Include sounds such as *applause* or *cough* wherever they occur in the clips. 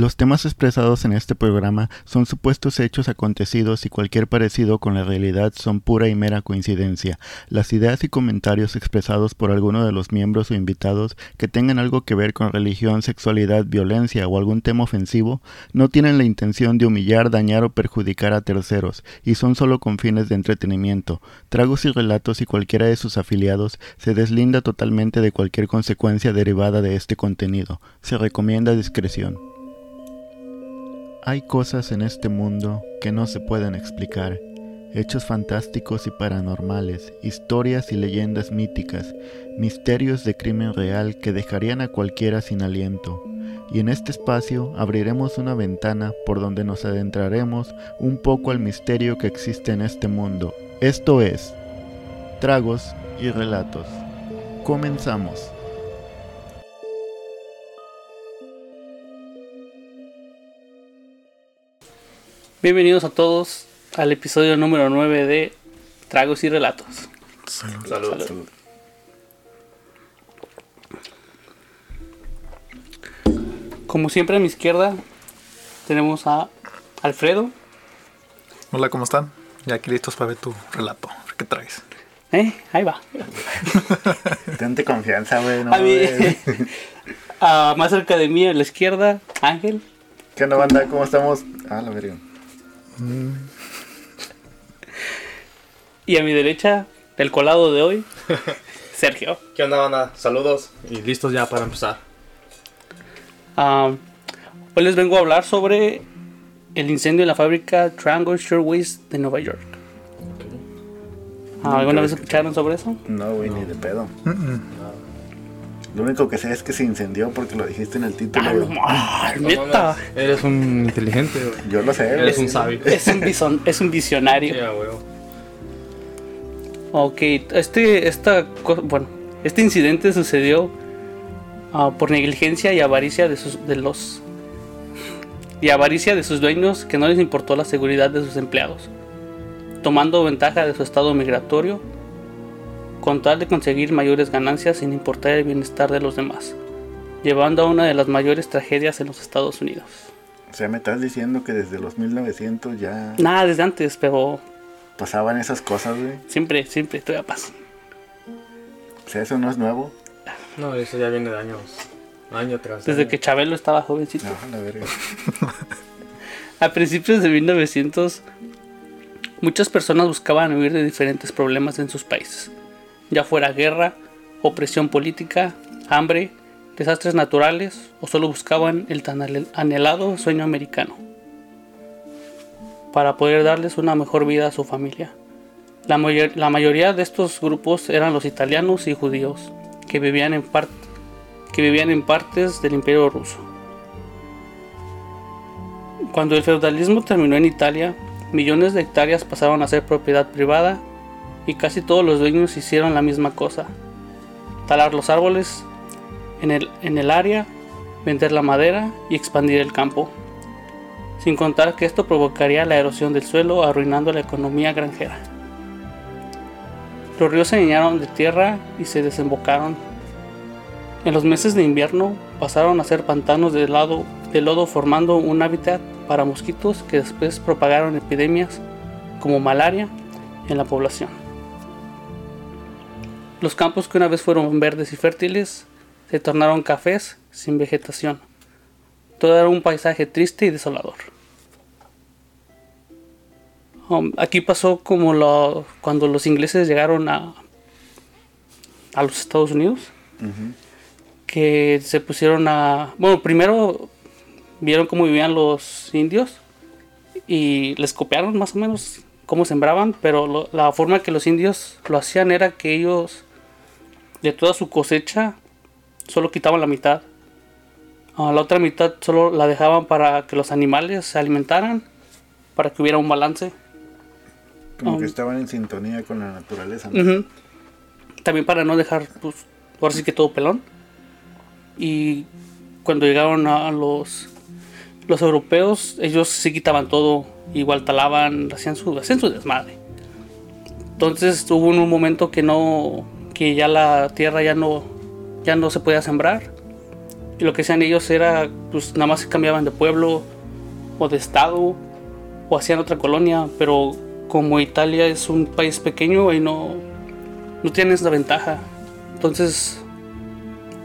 Los temas expresados en este programa son supuestos hechos acontecidos y cualquier parecido con la realidad son pura y mera coincidencia. Las ideas y comentarios expresados por alguno de los miembros o invitados que tengan algo que ver con religión, sexualidad, violencia o algún tema ofensivo no tienen la intención de humillar, dañar o perjudicar a terceros y son solo con fines de entretenimiento. Tragos y relatos y cualquiera de sus afiliados se deslinda totalmente de cualquier consecuencia derivada de este contenido. Se recomienda discreción. Hay cosas en este mundo que no se pueden explicar, hechos fantásticos y paranormales, historias y leyendas míticas, misterios de crimen real que dejarían a cualquiera sin aliento. Y en este espacio abriremos una ventana por donde nos adentraremos un poco al misterio que existe en este mundo. Esto es Tragos y Relatos. Comenzamos. Bienvenidos a todos al episodio número 9 de Tragos y Relatos. Salud. Salud. Como siempre a mi izquierda tenemos a Alfredo. Hola, ¿cómo están? Ya aquí listos para ver tu relato. ¿Qué traes? ¿Eh? Ahí va. *laughs* Tente confianza, güey. no A mí-. *laughs* Ah, más cerca de mí a la izquierda, Ángel. ¿Qué onda, banda? ¿Cómo estamos? Ah, la verga. Y a mi derecha, el colado de hoy, *laughs* Sergio. ¿Qué onda, banda? Saludos y listos ya para empezar. Ah, hoy les vengo a hablar sobre el incendio en la fábrica Triangle Shirtwaist de Nueva York. Ah, ¿Alguna vez escucharon sobre eso? No, güey, ni de pedo. Lo único que sé es que se incendió porque lo dijiste en el título. Ah, no, neta. Eres un inteligente, güey. Yo lo sé, güey. Eres un sabio. *laughs* Es un, bison- es un visionario. Huevo. Ok, este, esta, bueno, este incidente sucedió ah, por negligencia y avaricia de, sus, de los y avaricia de sus dueños que no les importó la seguridad de sus empleados, tomando ventaja de su estado migratorio con tal de conseguir mayores ganancias sin importar el bienestar de los demás, llevando a una de las mayores tragedias en los Estados Unidos. O sea, me estás diciendo que desde los 1900 ya Nada desde antes, pero pasaban esas cosas, güey. siempre, siempre todavía pasa. O sea, eso no es nuevo. No, eso ya viene de años. Año tras Desde año. que Chabelo estaba jovencito. No, la verga. *laughs* A principios de 1900, muchas personas buscaban huir de diferentes problemas en sus países, ya fuera guerra, opresión política, hambre, desastres naturales o solo buscaban el tan anhelado sueño americano para poder darles una mejor vida a su familia. La, mayor- la mayoría de estos grupos eran los italianos y judíos que vivían en, que vivían en partes del imperio ruso. Cuando el feudalismo terminó en Italia, millones de hectáreas pasaron a ser propiedad privada y casi todos los dueños hicieron la misma cosa. Talar los árboles en el, en el área, vender la madera y expandir el campo. Sin contar que esto provocaría la erosión del suelo arruinando la economía granjera. Los ríos se llenaron de tierra y se desembocaron. En los meses de invierno pasaron a ser pantanos de, de lodo formando un hábitat para mosquitos que después propagaron epidemias como malaria en la población. Los campos que una vez fueron verdes y fértiles se tornaron cafés sin vegetación. Todo era un paisaje triste y desolador. Um, aquí pasó como lo- cuando los ingleses llegaron a, a los Estados Unidos que se pusieron a... Bueno, primero vieron cómo vivían los indios y les copiaron más o menos cómo sembraban, pero lo- la forma que los indios lo hacían era que ellos de toda su cosecha solo quitaban la mitad. A la otra mitad solo la dejaban para que los animales se alimentaran, para que hubiera un balance. Como que Um. estaban en sintonía con la naturaleza. También para no dejar, pues, ahora sí que todo pelón. Y cuando llegaron a los, los europeos, ellos sí quitaban todo, igual talaban, hacían su, hacían su desmadre. Entonces hubo un momento que no, que ya la tierra ya no, ya no se podía sembrar. Y lo que hacían ellos era, pues nada más se cambiaban de pueblo o de estado o hacían otra colonia, pero como Italia es un país pequeño, ahí no, no tienen esa ventaja. Entonces,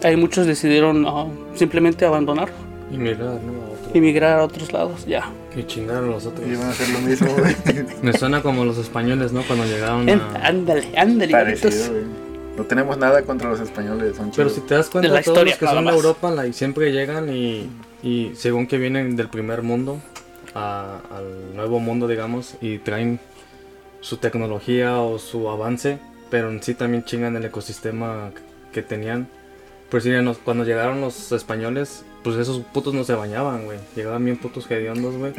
ahí muchos decidieron ah, simplemente abandonar Y mirar, ¿no? A otro. y a otros lados, ya. Que chingaron los otros. Iban a hacer lo mismo, güey. *laughs* Me suena como los españoles, ¿no? Cuando llegaron En- a... ándale, ándale. Parecido. No tenemos nada contra los españoles, son Pero chidos. si te das cuenta, De la todos historia, los que nada son de más. Europa like, siempre llegan y, y según que vienen del primer mundo a- al nuevo mundo, digamos, y traen su tecnología o su avance, pero en sí también chingan el ecosistema que tenían. Pues sí, nos- cuando llegaron los españoles, pues esos putos no se bañaban, güey. Llegaban bien putos hediondos, güey.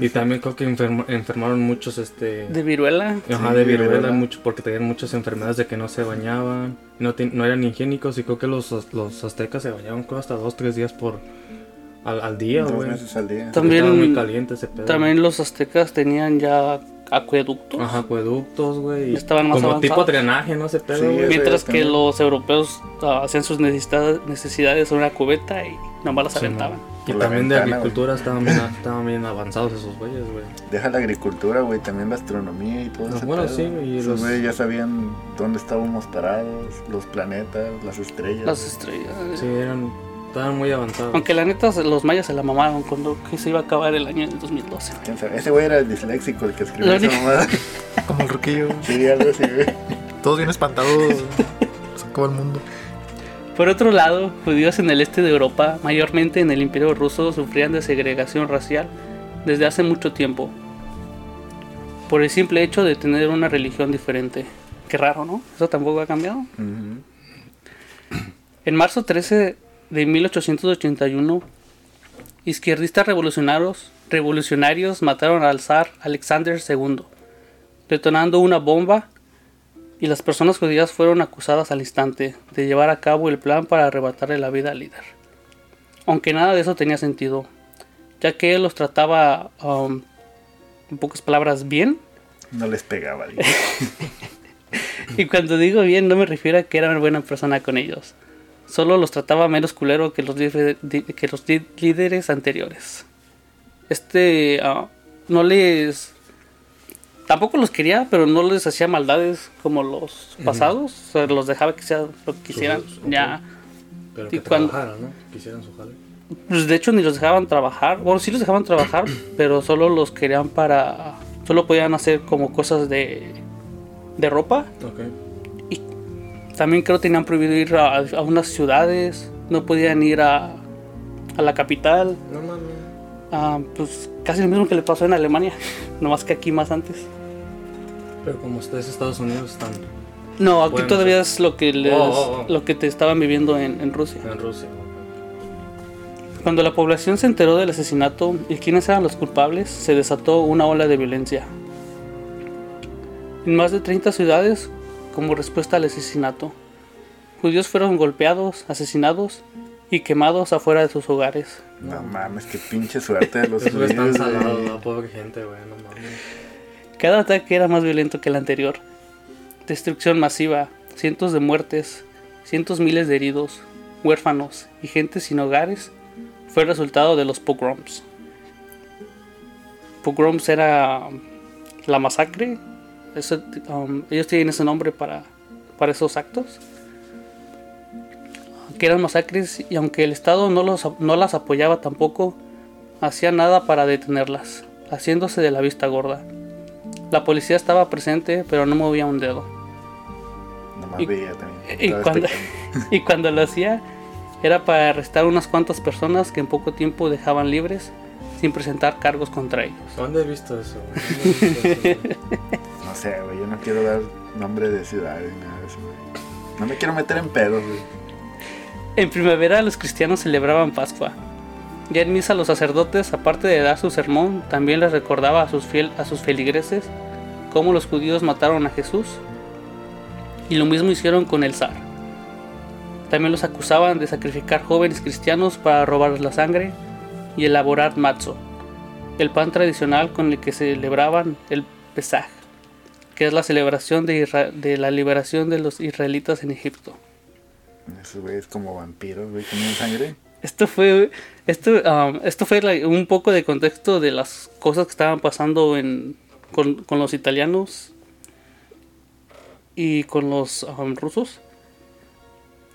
y también creo que enferma- enfermaron muchos, este... De viruela. Ajá, Sí, de viruela. viruela, mucho, porque tenían muchas enfermedades de que no se bañaban, no, te- no eran higiénicos y creo que los, los aztecas se bañaban creo, hasta dos, tres días por al, al día, Dos güey. meses al día. También- muy caliente ese pedo. También los aztecas tenían ya acueductos. Ajá, acueductos, güey. Estaban más Como avanzados. tipo drenaje, ¿no? Ese pedo, Sí, güey. eso Mientras que también. los europeos ah, hacían sus necesidades, necesidades en una cubeta y nomás las Sí, aventaban. Y también de agricultura estaban bien, estaban bien avanzados esos güeyes, güey. Deja la agricultura, güey, también la astronomía y todo Ah, ese bueno, pedo. sí, y Esos los- güeyes ya sabían dónde estábamos parados, los planetas, las estrellas. Las estrellas. Sí, eran, estaban muy avanzados. Aunque la neta los mayas se la mamaron cuando que se iba a acabar el año del 2012. ¿Quién sabe? Ese güey era el disléxico, el que escribió esa mamada. *laughs* Como el ruquillo. Sí, algo así, güey. Todos bien espantados. Se acabó el mundo. Por otro lado, judíos en el este de Europa, mayormente en el Imperio ruso, sufrían de segregación racial desde hace mucho tiempo. Por el simple hecho de tener una religión diferente. Qué raro, ¿no? Eso tampoco ha cambiado. En marzo 13 de 1881, izquierdistas revolucionarios, revolucionarios mataron al zar Alexander II, detonando una bomba y las personas judías fueron acusadas al instante de llevar a cabo el plan para arrebatarle la vida al líder. Aunque nada de eso tenía sentido, ya que él los trataba, um, en pocas palabras, bien. No les pegaba. *laughs* Y cuando digo bien, no me refiero a que era una buena persona con ellos. Solo los trataba menos culero que los, que los líderes anteriores. Este ah, no les. Tampoco los quería, pero no les hacía maldades como los pasados. O sea, los dejaba que sea lo que quisieran. Sus- Ya. Pero y cuando- trabajaran, ¿no? Quisieran su jale. Pues de hecho ni los dejaban trabajar. Bueno, sí los dejaban trabajar, *coughs* pero solo los querían para. Solo podían hacer como cosas de. de ropa. Ok. También creo que tenían prohibido ir a, a unas ciudades, no podían ir a, a la capital. No mames. Ah, pues casi lo mismo que le pasó en Alemania, *laughs* nomás que aquí más antes. Pero como ustedes Estados Unidos están No, aquí Bueno, todavía es lo que les, Oh, oh, oh. lo que te estaban viviendo en, en Rusia. en Rusia. Cuando la población se enteró del asesinato y quiénes eran los culpables, se desató una ola de violencia. En más de 30 ciudades, como respuesta al asesinato, judíos fueron golpeados, asesinados y quemados afuera de sus hogares. No mames, qué pinche suerte de los están judíos, salados, la pobre gente, güey, no mames. Cada ataque era más violento que el anterior. Destrucción masiva, cientos de muertes, cientos miles de heridos, huérfanos y gente sin hogares fue el resultado de los pogroms. Pogroms era la masacre. Eso, um, ellos tienen ese nombre para, para esos actos. Que eran masacres y aunque el Estado no, los, no las apoyaba tampoco, hacía nada para detenerlas, haciéndose de la vista gorda. La policía estaba presente, pero no movía un dedo. Y- veía también. Y cuando, *laughs* y cuando lo hacía, era para arrestar unas cuantas personas que en poco tiempo dejaban libres sin presentar cargos contra ellos. ¿Dónde he visto eso? he visto eso, güey? *laughs* No sé, güey, yo no quiero dar nombre de ciudades ni nada de eso, güey. No me quiero meter en pedos, güey. En primavera los cristianos celebraban Pascua. Ya en misa los sacerdotes, aparte de dar su sermón, también les recordaba a sus, fiel, a sus feligreses cómo los judíos mataron a Jesús. Y lo mismo hicieron con el zar. También los acusaban de sacrificar jóvenes cristianos para robarles la sangre y elaborar matzo, el pan tradicional con el que celebraban el Pesaj, que es la celebración de, Isra- de la liberación de los israelitas en Egipto. Esos güeyes como vampiros, güey, comen sangre. Esto fue, esto, um, esto fue like, un poco de contexto de las cosas que estaban pasando en, con, con los italianos y con los um, rusos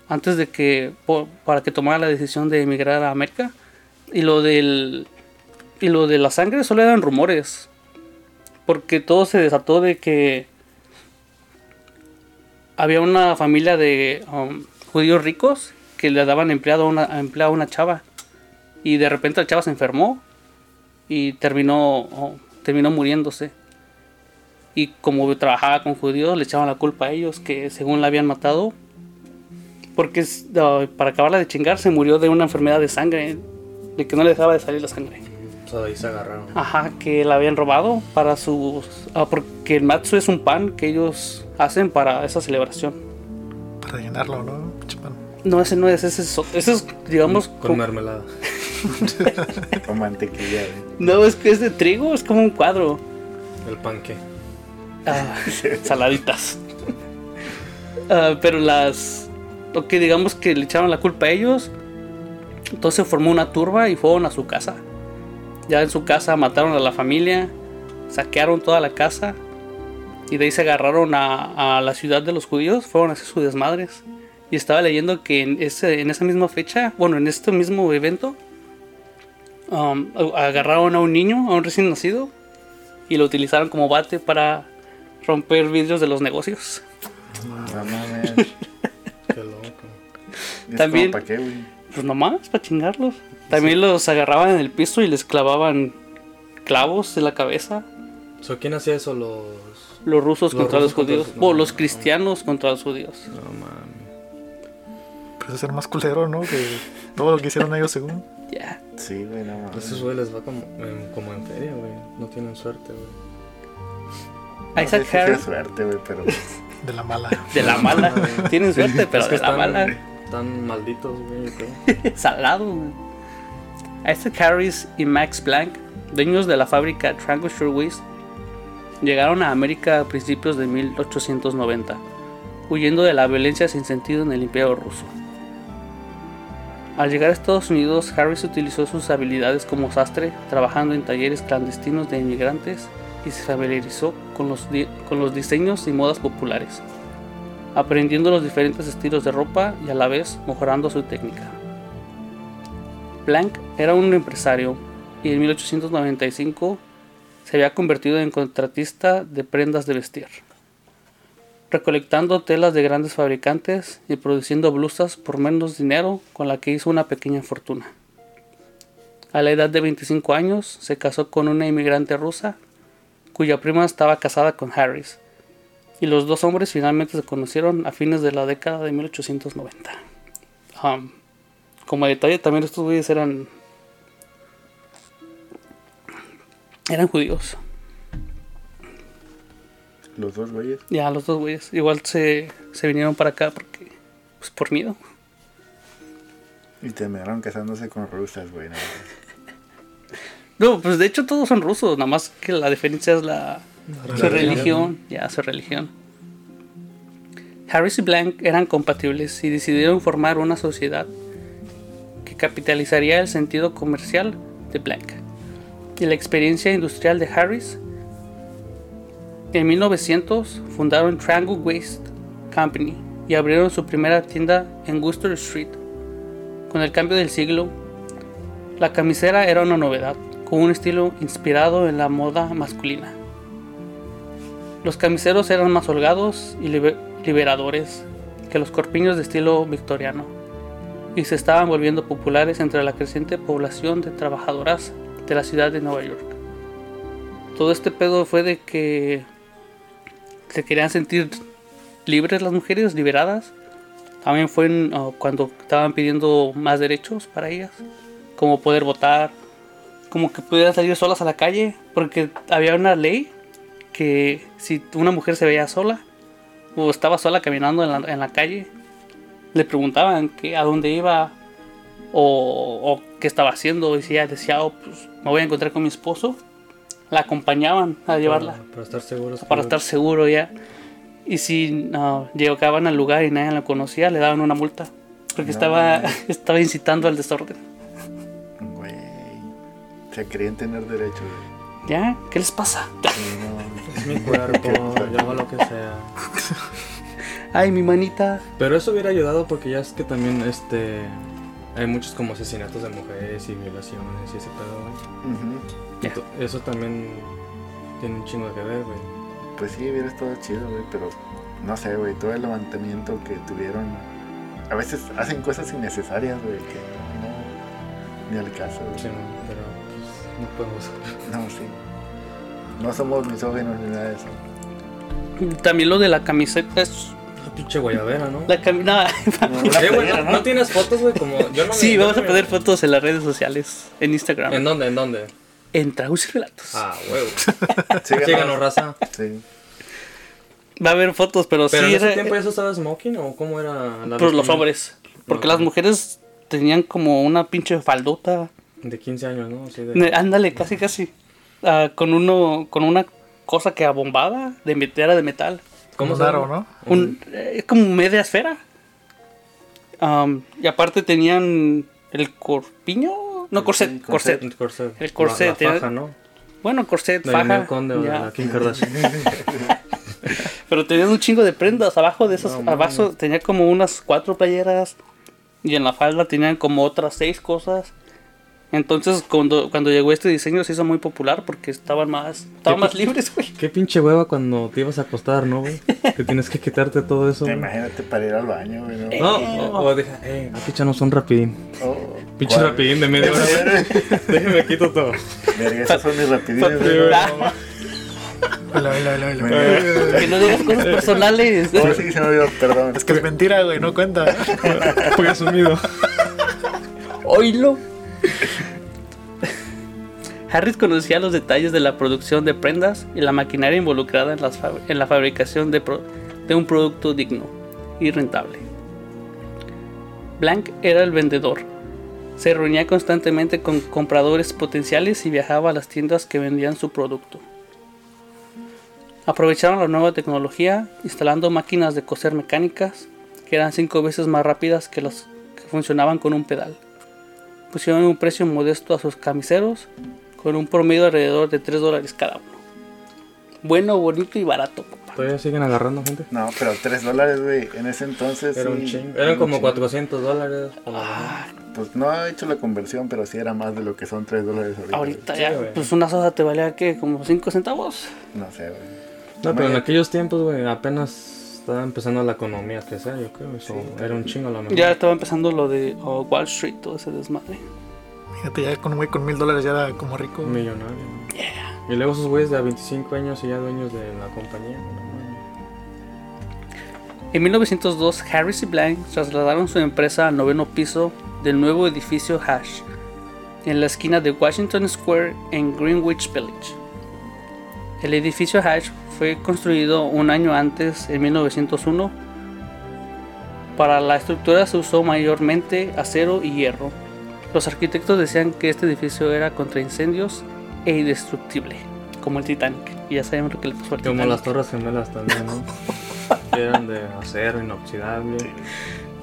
antes de que por- para que tomara la decisión de emigrar a América y lo del y lo de la sangre solo eran rumores porque todo se desató de que había una familia de um, judíos ricos que le daban empleado a una, empleado a una chava y de repente la chava se enfermó y terminó oh, terminó muriéndose. Y como trabajaba con judíos le echaban la culpa a ellos que según la habían matado porque ah, para acabarla de chingar se murió de una enfermedad de sangre de que no le dejaba de salir la sangre O sea, ahí se agarraron. Ajá, que la habían robado para sus... ah, porque el matzo es un pan que ellos hacen para esa celebración. Para llenarlo, ¿no? No, ese no es, ese es, ese es digamos... Con como- mermelada. *laughs* Con mantequilla, güey. no, es que es de trigo, es como un cuadro. El panque. Ah, *laughs* saladitas. Ah, pero las... Lo que digamos que le echaron la culpa a ellos. Entonces formó una turba y fueron a su casa. Ya en su casa mataron a la familia. Saquearon toda la casa. Y de ahí se agarraron a, a la ciudad de los judíos. Fueron a hacer sus desmadres. Y estaba leyendo que en, ese, en esa misma fecha, bueno, en este mismo evento, um, agarraron a un niño, a un recién nacido, y lo utilizaron como bate para romper vidrios de los negocios. No mames. *laughs* Qué loco. ¿Es También- ¿Para qué, güey? Pues nomás, para chingarlos. También los agarraban en el piso y les clavaban clavos en la cabeza. So, ¿Quién hacía eso? Los. Los rusos Los contra rusos los contra judíos. los- no, los no. cristianos contra los judíos. No mames. Pero eso es ser más culero, ¿no? Que todo lo que hicieron ellos según. *laughs* Ya. Sí, güey, no A mames. esos güeyes les va como en, como en feria, güey. No tienen suerte, güey. No sé Isaac si sea Harris. suerte, güey, pero... *laughs* De la mala. De la mala. *laughs* Tienen suerte, pero Es que de la mala. Están malditos. *laughs* Salado. güey. Isaac Harris y Max Planck, dueños de la fábrica Triangle Shirtwaist, llegaron a América a principios de 1890, huyendo de la violencia sin sentido en el Imperio ruso. Al llegar a Estados Unidos, Harris utilizó sus habilidades como sastre, trabajando en talleres clandestinos de inmigrantes y se familiarizó con los, con los diseños y modas populares, aprendiendo los diferentes estilos de ropa y a la vez mejorando su técnica. Planck era un empresario y en 1895 se había convertido en contratista de prendas de vestir, recolectando telas de grandes fabricantes y produciendo blusas por menos dinero con la que hizo una pequeña fortuna. A la edad de 25 años se casó con una inmigrante rusa cuya prima estaba casada con Harris y los dos hombres finalmente se conocieron a fines de la década de 1890. Um, como detalle, también estos güeyes eran. Eran judíos. Los dos güeyes. Ya, los dos güeyes. Igual se, se vinieron para acá porque. Pues por miedo. Y terminaron casándose con rusas, güey. *laughs* No, pues de hecho todos son rusos. Nada más que la diferencia es la. Su religión. religión. Ya, su religión. Harris y Blank eran compatibles y decidieron formar una sociedad que capitalizaría el sentido comercial de Blank y la experiencia industrial de Harris. En 1900 fundaron Triangle Waste Company y abrieron su primera tienda en Worcester Street. Con el cambio del siglo, la camisera era una novedad, con un estilo inspirado en la moda masculina. Los camiseros eran más holgados y libe- liberadores que los corpiños de estilo victoriano, y se estaban volviendo populares entre la creciente población de trabajadoras de la ciudad de Nueva York. Todo este pedo fue de que se querían sentir libres las mujeres, liberadas. También fue uh, cuando estaban pidiendo más derechos para ellas, como poder votar, como que pudieran salir solas a la calle, porque había una ley que si una mujer se veía sola o estaba sola caminando en la, en la calle, le preguntaban que a dónde iba o, o qué estaba haciendo. Y si ella decía, "Oh, pues, me voy a encontrar con mi esposo, la acompañaban a llevarla Para, para estar seguros. que- para estar seguro ya. Y si no, llegaban al lugar y nadie la conocía, le daban una multa. Porque No. estaba, *laughs* estaba incitando al desorden. Güey. Se querían tener derecho, güey. ¿Ya? ¿Qué les pasa? No. *laughs* Mi cuerpo, *laughs* yo hago lo que sea. *laughs* Ay, mi manita. Pero eso hubiera ayudado porque ya es que también este hay muchos como asesinatos de mujeres y violaciones y ese pedo, güey. Eso también tiene un chingo que ver, güey. Pues sí, hubiera estado chido, güey, pero no sé, güey, todo el levantamiento que tuvieron. A veces hacen cosas innecesarias, güey, que no. Ni al caso, güey. Sí, no, pero pues, no podemos. No, sí. No somos misóginos ni nada de eso. También lo de la camiseta es. La pinche guayabera, ¿no? La cami- nada. *laughs* Eh, güey, ¿no, no tienes fotos, güey? Como yo no Sí, vamos no a poner fotos en las redes sociales, en Instagram. ¿En En, dónde? ¿En dónde? Tragos y Relatos. Ah, huevo. *laughs* Síganos. Síganos, raza. Sí. Va a haber fotos, pero, Pero sí en ese era- tiempo se usaba smoking o cómo era la por los hombres. Porque las mujeres tenían como una pinche faldota. De 15 años, ¿no? Así de... Ne- Ándale, casi casi. Ah, con uno, con una cosa que abombaba de era de metal. Como se? ¿no? Un, eh, es como media esfera. Am, y aparte tenían el corpiño. No, corset, corset. El corset. El corset, La, la faja, ¿no? Bueno, corset, Ninel faja. Conde la Kim Kardashian. *laughs* *laughs* Pero tenían un chingo de prendas. Abajo de esas, No, abajo tenía como unas cuatro playeras. Y en la falda tenían como otras seis cosas. Entonces cuando, cuando llegó este diseño se hizo muy popular porque estaban más, estaban más libres, güey. Qué pinche hueva cuando te ibas a acostar, ¿no, güey? Que tienes que quitarte todo eso. Imagínate para ir al baño, güey. ¿no? No, o, o deja, eh, aquí echanos un rapidín. Oh, Pinche ¿cuál? rapidín de media hora. *laughs* Déjame quito todo. Verga, esos son mis rapidines. Hola, hola, hola, hola. *laughs* Que no digas cosas personales. Oh, sí, se me olvidó, perdón. Es que es mentira, güey, no cuenta. Presumido. Oílo. *laughs* Harris conocía los detalles de la producción de prendas y la maquinaria involucrada en, la fabricación de, de un producto digno y rentable. Blank era el vendedor. Se reunía constantemente con compradores potenciales y viajaba a las tiendas que vendían su producto. Aprovecharon la nueva tecnología instalando máquinas de coser mecánicas que eran cinco veces más rápidas que las que funcionaban con un pedal. Pusieron un precio modesto a sus camiseros con un promedio alrededor de 3 dólares cada uno. Bueno, bonito y barato, papá. ¿Todavía siguen agarrando gente? No, pero 3 dólares, güey. En ese entonces. Era un sí, chingo. era Eran como chingo. 400 dólares. menos. Pues no he hecho la conversión, pero sí era más de lo que son 3 dólares ahorita. Ahorita ya, pues una soda te valía que como 5 centavos. No sé, güey. No, pero en aquellos tiempos, güey, apenas estaba empezando la economía a crecer, yo creo. Eso era un chingo a la mejor. Ya estaba empezando lo de oh, Wall Street, todo ese desmadre. Fíjate, ya con un güey con mil dólares ya era como rico. Millonario. Y luego esos güeyes de a 25 años y ya dueños de la compañía. En 1902, Harris y Blank trasladaron su empresa al noveno piso del nuevo edificio Hash, en la esquina de Washington Square en Greenwich Village. El edificio Hash fue construido un año antes, en 1901. Para la estructura se usó mayormente acero y hierro. Los arquitectos decían que este edificio era contra incendios e indestructible, como el Titanic. Y ya sabemos lo que le pasó al Como Titanic. las torres gemelas también, ¿no? *laughs* eran de acero inoxidable.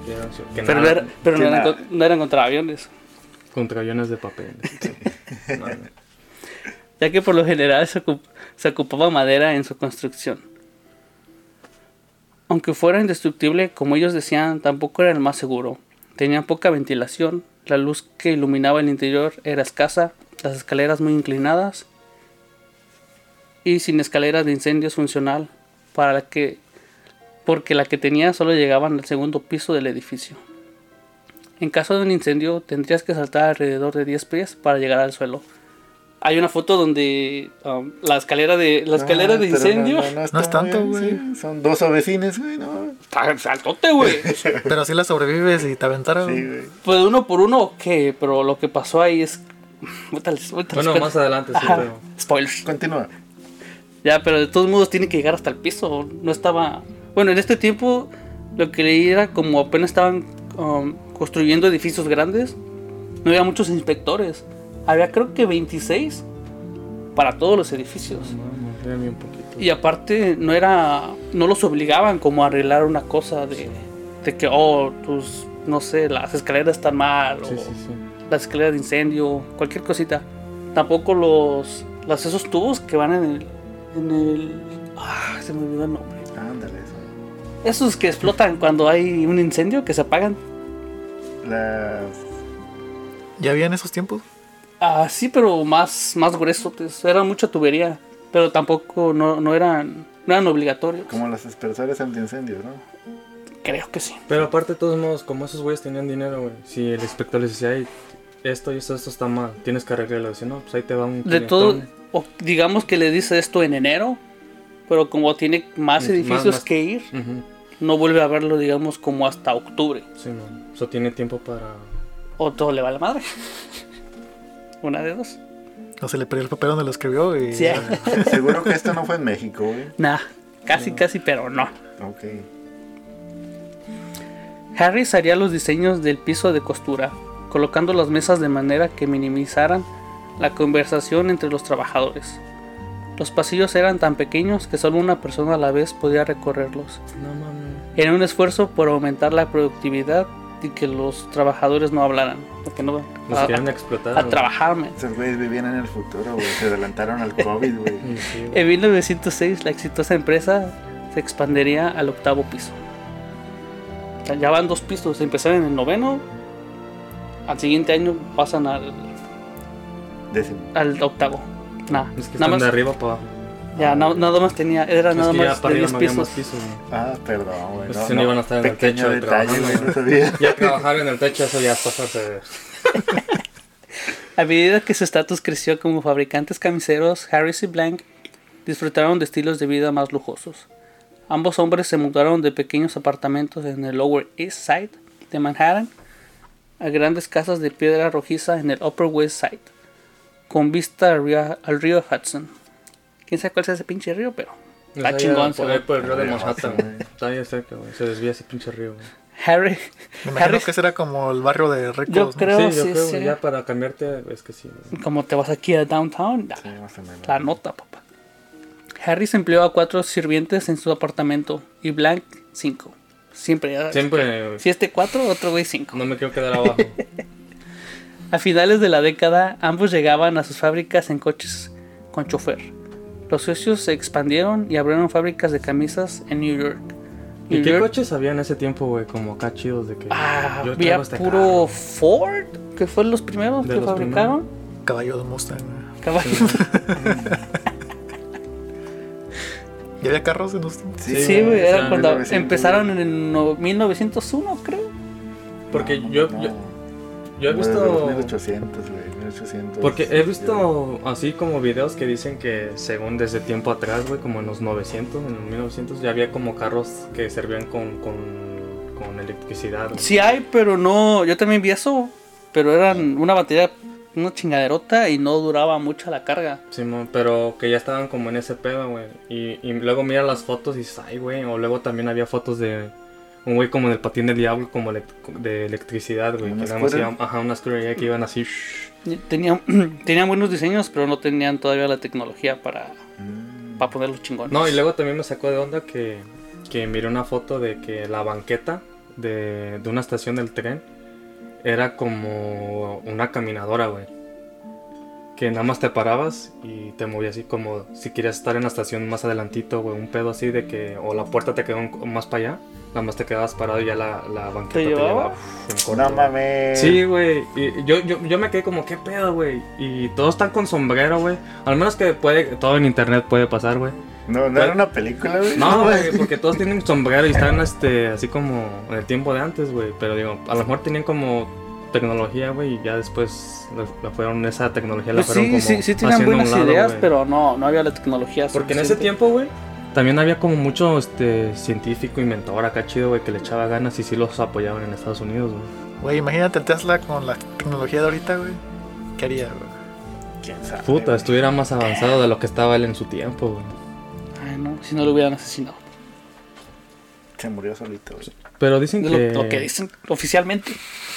Que eran, que Pero, no, nada, era- pero no que eran, nada. con- no eran contra aviones. contra aviones de papel. *laughs* Ya que por lo general se, se ocupaba madera en su construcción. Aunque fuera indestructible, como ellos decían, tampoco era el más seguro. Tenían poca ventilación, la luz que iluminaba el interior era escasa, las escaleras muy inclinadas y sin escaleras de incendios funcional para la que porque la que tenía solo llegaban al segundo piso del edificio. En caso de un incendio tendrías que saltar alrededor de 10 pies para llegar al suelo. Hay una foto donde um, la escalera de la escalera Ah, de pero incendio No, no, no, No es tanto, güey. sí, son dos ovecines, güey, ¿no? está saltote, güey. *laughs* Pero así la sobrevives y te aventaron. Sí, güey. pues uno por uno, ok, pero lo que pasó ahí es *laughs* Bueno, más adelante sí, pero. Spoilers. Continúa. Ya, pero de todos modos tiene que llegar hasta el piso. No estaba. Bueno, en este tiempo lo que leí era como apenas estaban um, construyendo edificios grandes. No había muchos inspectores. Había creo que 26 para todos los edificios. Vamos, déjame un poquito. Y aparte no era. No los obligaban como a arreglar una cosa de. De que, oh, tus no sé, las escaleras están mal Sí, o sí, sí. las escaleras de incendio, cualquier cosita. Tampoco los, los esos tubos que van en el, en el, ah, se me olvidó el nombre. Ándale, eso. Esos que explotan cuando hay un incendio, que se apagan. Las... ¿Ya había en esos tiempos? Ah, sí, pero más, más gruesos. Era mucha tubería, pero tampoco no, no eran, no eran obligatorios. Como los dispersores antiincendios, ¿no? Creo que sí. Pero aparte, de todos modos, como esos güeyes tenían dinero, güey. Si el inspector les decía, "Ay, esto y esto, esto está mal, tienes que arreglarlo. Dice, no, pues ahí te va un. De todo, clientón". o digamos que le dice esto en enero, pero como tiene más edificios más- que ir, no vuelve a verlo, digamos, como hasta octubre. Sí, no. Eso tiene tiempo para. O todo le va a la madre. *laughs* Una de dos. No se le perdió el papel donde lo escribió y... Sí. *laughs* Seguro que esto no fue en México, güey. Nah, casi, casi, pero no. Ok. Harris haría los diseños del piso de costura, colocando las mesas de manera que minimizaran la conversación entre los trabajadores. Los pasillos eran tan pequeños que solo una persona a la vez podía recorrerlos, No mames. en un esfuerzo por aumentar la productividad y que los trabajadores no hablaran, porque no Nos a, querían explotar. a trabajarme. Esos güeyes vivían en el futuro, güey. Se adelantaron al COVID, güey. *laughs* Sí. En 1906 la exitosa empresa se expandería al octavo piso. O sea, ya van dos pisos, empezaron en el noveno, al siguiente año pasan al, Décimo. al octavo. Nah, Es que nada están de arriba para abajo. Ya, na- nada más tenía, era nada más para de arriba 10 no había pisos. Ah, perdón, güey. Pues si no iban a estar en el techo detalle, trabajando, güey. No güey. sabía. *laughs* Ya trabajar en el techo, eso ya es pasarse de. *laughs* A medida que su estatus creció como fabricantes camiseros, Harris y Blank disfrutaron de estilos de vida más lujosos. Ambos hombres se mudaron de pequeños apartamentos en el Lower East Side de Manhattan a grandes casas de piedra rojiza en el Upper West Side, con vista al río, al río Hudson. Quién sabe cuál es ese pinche río, pero está chingón. Por, se ahí por el río de Manhattan, güey. Está bien cerca, güey. Se desvía ese pinche río, güey. Harry, Me imagino Harris- que ese era como el barrio de ricos. Yo ¿no? creo- sí, yo sí, creo, sí. ya para cambiarte, es que sí. como te vas aquí a downtown, nah, Sí, más o menos. La nota, papá. Harris empleó a cuatro sirvientes en su apartamento y Blank cinco. Siempre. ya- Siempre. Si este cuatro, otro güey cinco. No me quiero quedar abajo. *laughs* A finales de la década, ambos llegaban a sus fábricas en coches con chofer. Los socios se expandieron y abrieron fábricas de camisas en New York. ¿Y qué York- coches había en ese tiempo, güey? Como acá chidos de que. Ah, yo había este puro carro. Ford, que fue los primeros De que los fabricaron. Caballo de Mustang. Caballo. ¿Y había carros en Mustang? Sí, güey, era cuando 1900, empezaron en el no- 1901, creo. Porque No, yo, no. yo, yo he visto. los 1800, güey. 1800. Porque he visto así como videos que dicen que según desde tiempo atrás, güey, como en los 900, en los 1900, ya había como carros que servían con, con, con electricidad. güey. Sí hay, pero no. Yo también vi eso. Pero eran una batería, una chingaderota y no duraba mucho la carga. Simón, pero que ya estaban como en ese pedo, güey. Y, y luego mira las fotos y dices, ay, güey. O luego también había fotos de un güey como en el patín del diablo, como de electricidad, güey. ¿Una Que iban, ajá, una scooter que iban así. shh. Tenían, *clears throat* tenían buenos diseños, pero no tenían todavía la tecnología para, Mm. para ponerlos chingones. No, y luego también me sacó de onda que, que miré una foto de que la banqueta de, de una estación del tren era como una caminadora, güey. Que nada más te parabas y te movías así como si querías estar en la estación más adelantito, güey. Un pedo así de que o la puerta te quedó más para allá, nada más te quedabas parado y ya la, la banqueta ¿Te te, llevaba? corto, No mames. Sí, güey. Y yo, yo, yo me quedé como, ¿qué pedo, güey? Y todos están con sombrero, güey. Al menos que puede, todo en internet puede pasar, güey. No, no era una película, güey. No, güey, porque todos tienen sombrero y están *laughs* este, así como en el tiempo de antes, güey. Pero digo, a lo mejor tenían como tecnología, güey, y ya después la, fueron, esa tecnología la Pues fueron sí, como sí, sí tenían buenas lado, ideas, güey. pero no, no había la tecnología. Porque en ese suficiente. tiempo, güey, también había como mucho este, científico, inventor acá chido, güey, que le echaba ganas y sí los apoyaban en Estados Unidos, güey. Güey, imagínate el Tesla con la tecnología de ahorita, güey. ¿Qué haría, güey? ¿Quién sabe? Puta, güey? estuviera más avanzado de lo que estaba él en su tiempo, güey. Ay, no, si no lo hubieran asesinado. Se murió solito, güey. Pero dicen lo, que... lo que dicen oficialmente.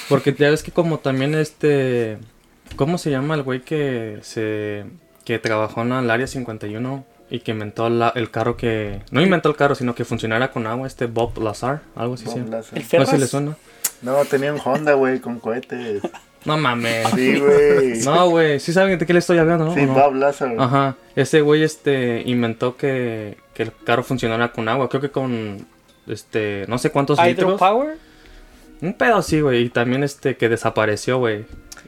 Porque ya ves que como también este... ¿Cómo se llama el güey que se... que trabajó en el área 51 y que inventó la- el carro que... No inventó el carro, sino que funcionara con agua, este Bob Lazar, algo así. Bob sí. Lazar. El No sé si le suena. No, tenía un Honda, güey, con cohetes. *laughs* No mames. Sí, güey. No, güey, sí saben de qué le estoy hablando, ¿no? Sí. Bob Lazar. Ajá. Ese güey este inventó que, que el carro funcionara con agua. Creo que con este no sé cuántos litros. Hydropower. Un pedo así, güey. Y también este que desapareció, güey.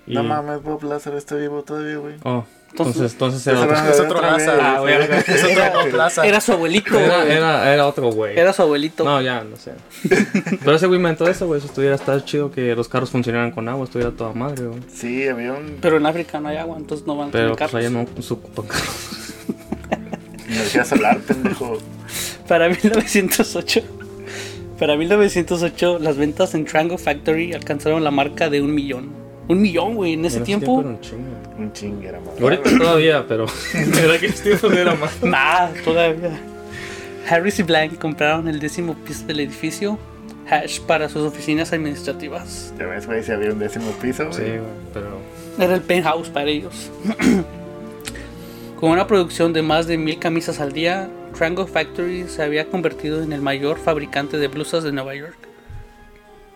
Y- No mames, Bob Lazar está vivo todavía, güey. Oh, Entonces- entonces, entonces era Ese otro. era Es otro güey, Es plaza. Era su abuelito. Era, güey. era, era otro güey. Era su abuelito. No, ya, no sé. Pero ese güey inventó eso, güey. Eso estuviera estar chido que los carros funcionaran con agua. Estuviera toda madre, güey. Sí, había un... Pero en África no hay agua, entonces no van a Pero tener pues carros. allá no se ocupan carros. *laughs* Energía solar, pendejo. Para 1908. Para 1908, las ventas en Trango Factory alcanzaron la marca de un millón. Un millón, güey, en ese En tiempo. era un chingo. Un chingue era más. Ahorita todavía, pero. *laughs* Era que este tiempo no era más. *laughs* Nah, todavía. Harris y Blank compraron el décimo piso del edificio Hash para sus oficinas administrativas. Ya ves, güey, si había un décimo piso, Sí, güey. güey, pero. Era el penthouse para ellos. *clears throat* Con una producción de más de mil camisas al día, Trango Factory se había convertido en el mayor fabricante de blusas de Nueva York,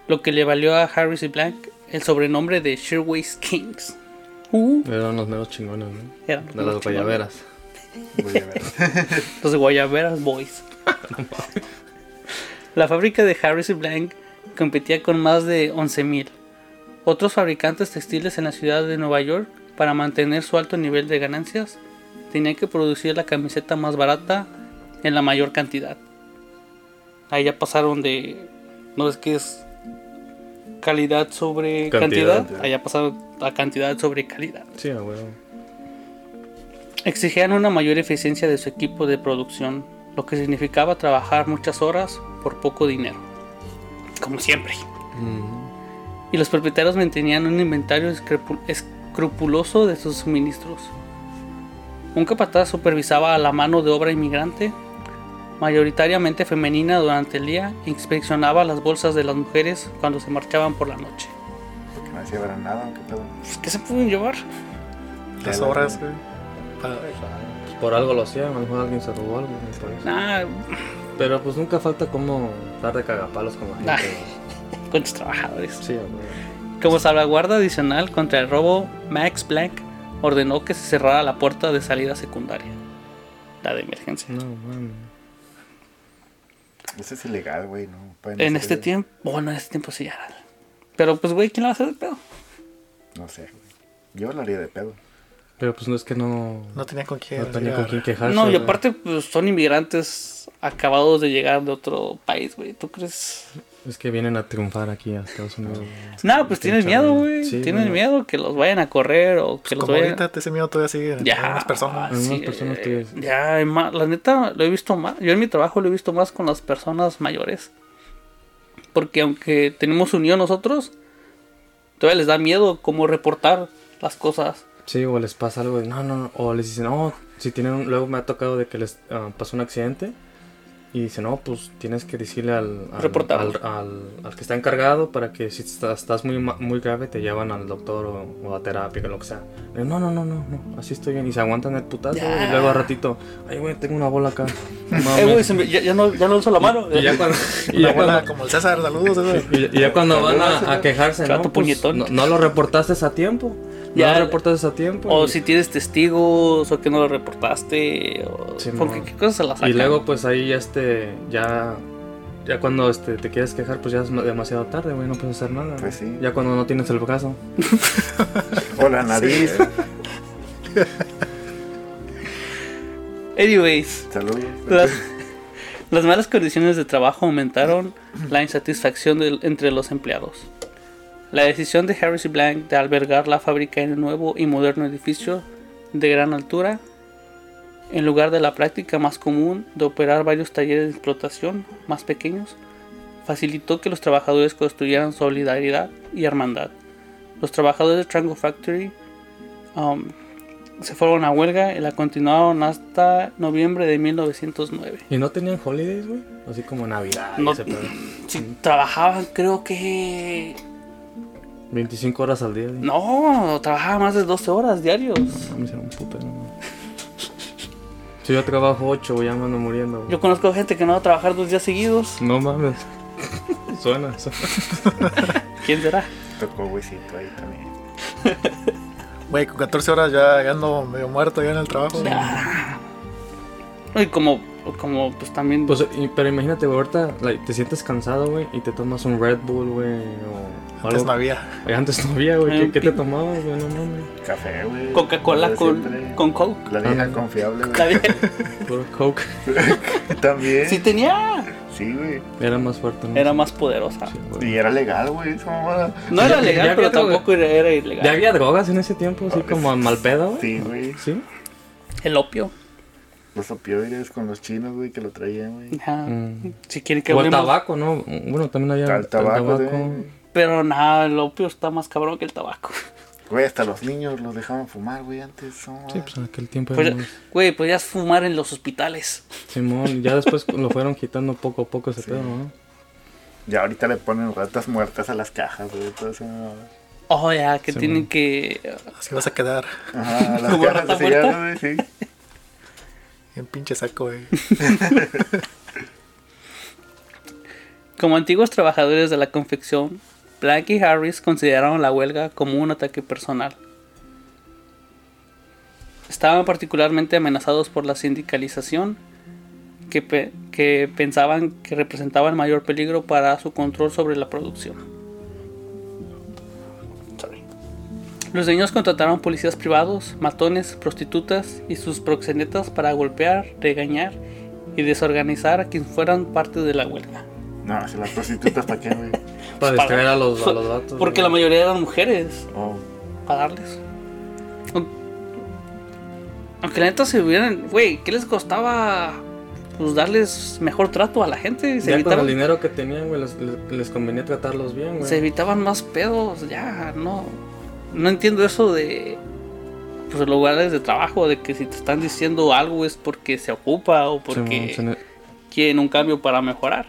lo que le valió a Harris y Blank el sobrenombre de Shearwaist Kings. Uh, Eran los meros chingones, ¿no? eran De las guayaberas. Los Guayaberas Boys. La fábrica de Harris y Blank competía con más de 11.000 otros fabricantes textiles en la ciudad de Nueva York. Para mantener su alto nivel de ganancias, tenían que producir la camiseta más barata en la mayor cantidad. Ahí ya pasaron de. No es que es calidad sobre Cantidad. cantidad. Allá pasaron a cantidad sobre calidad. Sí. Exigían una mayor eficiencia de su equipo de producción, lo que significaba trabajar muchas horas por poco dinero. Como siempre. Y los propietarios mantenían un inventario escrupu- escrupuloso de sus suministros. Un capataz supervisaba a la mano de obra inmigrante, mayoritariamente femenina durante el día, inspeccionaba las bolsas de las mujeres cuando se marchaban por la noche. Porque no hacía ver nada, ¿qué pedo? Pues, ¿Qué se pueden llevar? Las horas, güey. Pues por algo lo hacían, a lo mejor alguien se robó algo. Nah, Pero pues nunca falta como dar de cagapalos con la gente. *laughs* Nah. güey. ¿cuántos trabajadores? Sí, güey. Como salvaguarda adicional contra el robo, Max Blank ordenó que se cerrara la puerta de salida secundaria, la de emergencia. No, mames. Eso es ilegal, güey, no. pueden En este eso. tiempo, bueno, en este tiempo sí ya. Pero pues, güey, ¿quién la va a hacer de pedo? No sé, güey. Yo lo haría de pedo. Pero pues no es que no. No tenía con quién. No tenía con quién quejarse. no, y aparte, pues son inmigrantes acabados de llegar de otro país, güey. ¿Tú crees? Es que vienen a triunfar aquí a Estados Unidos. No, pues tienes miedo, güey. Sí, tienes miedo que los vayan a correr o que los Como vayan ahorita ese miedo todavía sigue Ya, algunas personas. Algunas sí, personas eh, ya, la neta lo he visto más. Yo en mi trabajo lo he visto más con las personas mayores. Porque aunque tenemos unión nosotros, todavía les da miedo cómo reportar las cosas. Sí, o les pasa algo de no, no, no, o les dicen, no, si tienen, un- luego me ha tocado de que les ah, pasó un accidente y dicen, no, pues tienes que decirle al, al, al, al- al que está encargado para que si estás, estás muy, muy grave te llevan al doctor o, o a terapia, o lo que sea. No, no, no, no, no, así estoy bien y se aguantan el putazo Ya. y luego al ratito, ay, güey, tengo una bola acá. *laughs* No Eh, güey, me- ya, ya no, ya no uso la mano. y ya cuando, *laughs* y ya cuando, como el César, saludos. César. *laughs* y, y ya cuando van a, a quejarse, Chato no, pues, no, no lo reportaste a tiempo. Ya. no lo reportaste a tiempo. O y- si tienes testigos o que no lo reportaste. O, Sí, porque no. qué cosas se las sacan. Y luego pues ahí este ya ya cuando este te quieres quejar pues ya es demasiado tarde, güey, no puedes hacer nada. Pues sí. Ya cuando no tienes el brazo. *laughs* O la nariz. *laughs* Anyways, Saludos. las, las malas condiciones de trabajo aumentaron la insatisfacción entre los empleados. La decisión de Harris y Blank de albergar la fábrica en un nuevo y moderno edificio de gran altura, en lugar de la práctica más común de operar varios talleres de explotación más pequeños, facilitó que los trabajadores construyeran solidaridad y hermandad. Los trabajadores de Trango Factory um, se fueron a huelga y la continuaron hasta noviembre de 1909. ¿Y no tenían holidays, güey? Así como Navidad. No- ese. *clears throat* Sí, trabajaban creo que... 25 horas al día. güey. No, trabajaban más de 12 horas diarios. No, me hicieron güey. Si yo trabajo 8, güey, ya me ando muriendo. güey. Yo conozco gente que no va a trabajar dos días seguidos. No mames. *laughs* suena, suena. *laughs* ¿Quién será? Tocó huesito ahí también. Güey, con 14 horas ya, ya ando medio muerto ya en el trabajo. Y como, como pues también... Pues, pero imagínate, güey, ahorita like, te sientes cansado, güey, y te tomas un Red Bull, güey, o Antes algo. no había. Ay, Antes no había, güey. ¿Qué, Eh, qué te tomabas, güey? No mames. Café, güey. Coca-Cola con, Coke. La vieja Ah. confiable, güey. bien. *laughs* Puro Coke. *laughs* También. Sí tenía. Sí, güey. Era más fuerte, ¿no? Era más poderosa. Sí. Y era legal, güey, esa mamada. No era legal, ya pero droga. tampoco era, era ilegal. ¿Ya había drogas en ese tiempo? Así como mal pedo, güey. Sí, güey. ¿Sí? El opio. Los opioides con los chinos, güey, que lo traían, güey. Ajá. Mm. Si quieren que O el tabaco, ¿no? Bueno, también había El tabaco, güey. Pero nada, el opio está más cabrón que el tabaco. Güey, hasta los niños los dejaban fumar, güey, antes. no, Sí, pues en aquel tiempo Pues, güey, podías fumar en los hospitales. Simón, ya después *laughs* lo fueron quitando poco a poco ese pedo, ¿no? Ya ahorita le ponen ratas muertas a las cajas, güey, todo eso. Oh, ya, que Sí, tienen man. que. Así vas a quedar Ajá, *laughs* las ¿Como cajas rata de cigarros, muerta? güey, sí. en pinche saco, güey. Como antiguos trabajadores de la confección, Black y Harris consideraron la huelga como un ataque personal. Estaban particularmente amenazados por la sindicalización, que, pe- que pensaban que representaba el mayor peligro para su control sobre la producción. Los niños contrataron policías privados, matones, prostitutas y sus proxenetas para golpear, regañar y desorganizar a quienes fueran parte de la huelga. No, si las prostitutas, ¿para qué, güey? *laughs* Para distraer a los, a los vatos. Porque la mayoría eran mujeres, Oh, para darles. Aun- Aunque la neta se hubieran, güey, ¿qué les costaba pues darles mejor trato a la gente? Se Ya con el evitaban, dinero que tenían, güey, les, les- convenía tratarlos bien, güey. se evitaban más pedos, ya, no. No entiendo eso de pues lugares de trabajo, de que si te están diciendo algo es porque se ocupa o porque ne- quieren un cambio para mejorar.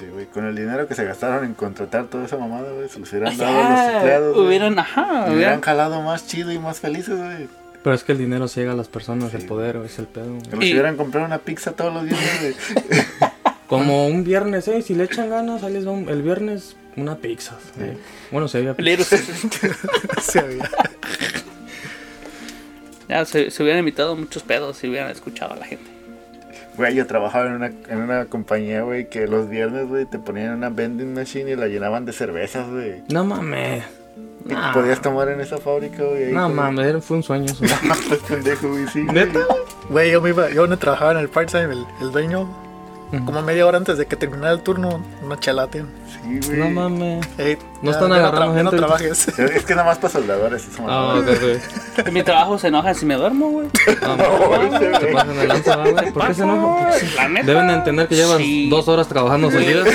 Sí, güey. Con el dinero que se gastaron en contratar toda esa mamada, güey, se los hubieran dado a los empleados. hubieran, ajá, Y hubieran hubieran, jalado más chido y más felices, güey. Pero es que el dinero ciega a las personas, el poder, es el pedo. Que los Y- hubieran comprado una pizza todos los días, güey. *laughs* Como un viernes, ¿eh? Si le echan ganas, ahí les va un- el viernes una pizza. ¿eh? Bueno, se había Little- Sí había. *laughs* ya se, se hubieran evitado muchos pedos si hubieran escuchado a la gente. Güey, yo trabajaba en una, en una compañía, güey, que los viernes, güey, te ponían una vending machine y la llenaban de cervezas, güey. No mames. Y Nah. podías tomar en esa fábrica, güey. No mames, fue un sueño eso. *laughs* Estás pendejo, güey, sí. güey. ¿Neta? Güey, yo me iba, yo donde trabajaba en el part-time, el, el dueño, como media hora antes de que terminara el turno, una chalaten. Sí, güey. No mames. Ey, No ya- están ya agarrando No gente. trabajes. Es que nada más para soldadores, eso Ah, ok, güey. En mi trabajo se enojan si me duermo, güey. Ah, No, Se güey. pasan de lanza, ¿va, güey. ¿Por qué se enojan? Deben de entender que llevan Sí. dos horas trabajando seguidas.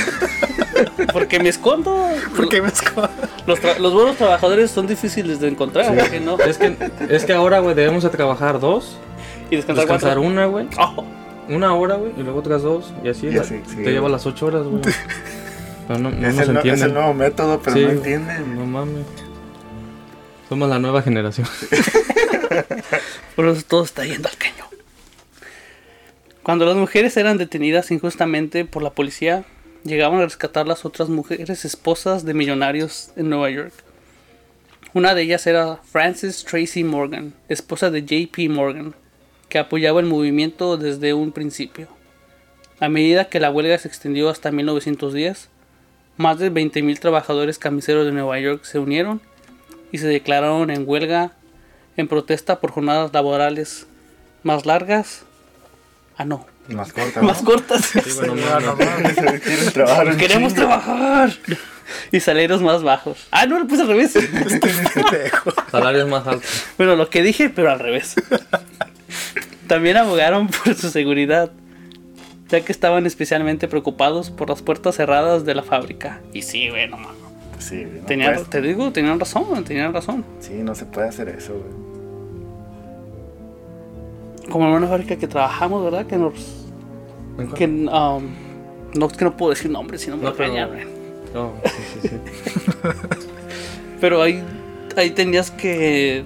Porque me escondo. Porque me esco- Los, tra- los buenos trabajadores son difíciles de encontrar. que no. Es que, es que ahora, güey, debemos de trabajar dos, Y descansar, descansar una, güey, Oh, una hora, güey, y luego otras dos, y así, Y así, sí, te lleva las ocho horas, güey. *laughs* Pero no, no Es, nos el, es el nuevo método, pero Sí, no entienden. No mames. Somos la nueva generación. *laughs* por eso todo está yendo al caño. Cuando las mujeres eran detenidas injustamente por la policía, llegaban a rescatar las otras mujeres esposas de millonarios en Nueva York. Una de ellas era Frances Tracy Morgan, esposa de JP Morgan, que apoyaba el movimiento desde un principio. A medida que la huelga se extendió hasta 1910, más de 20.000 trabajadores camiseros de Nueva York se unieron y se declararon en huelga en protesta por jornadas laborales más largas. Ah, no, Más corta, más ¿no? cortas. bueno, Ah, no. *laughs* Quieren trabajar Queremos chingo. trabajar. Y salarios más bajos. Ah, no, lo puse al revés. *laughs* Pendejo. Salarios más altos. Bueno, lo que dije, pero al revés. También abogaron *laughs* por su seguridad, ya que estaban especialmente preocupados por las puertas cerradas de la fábrica. Y sí, güey, no mames. Sí, no Tenían- puedes- te digo, tenían razón, tenían razón. Sí, no se puede hacer eso, güey. Como en una fábrica que trabajamos, ¿verdad? Que nos. Que, um, no, que no puedo decir nombres, sino me No, pero- regañan, güey. No, sí, sí, sí. *laughs* Pero ahí, ahí tenías que.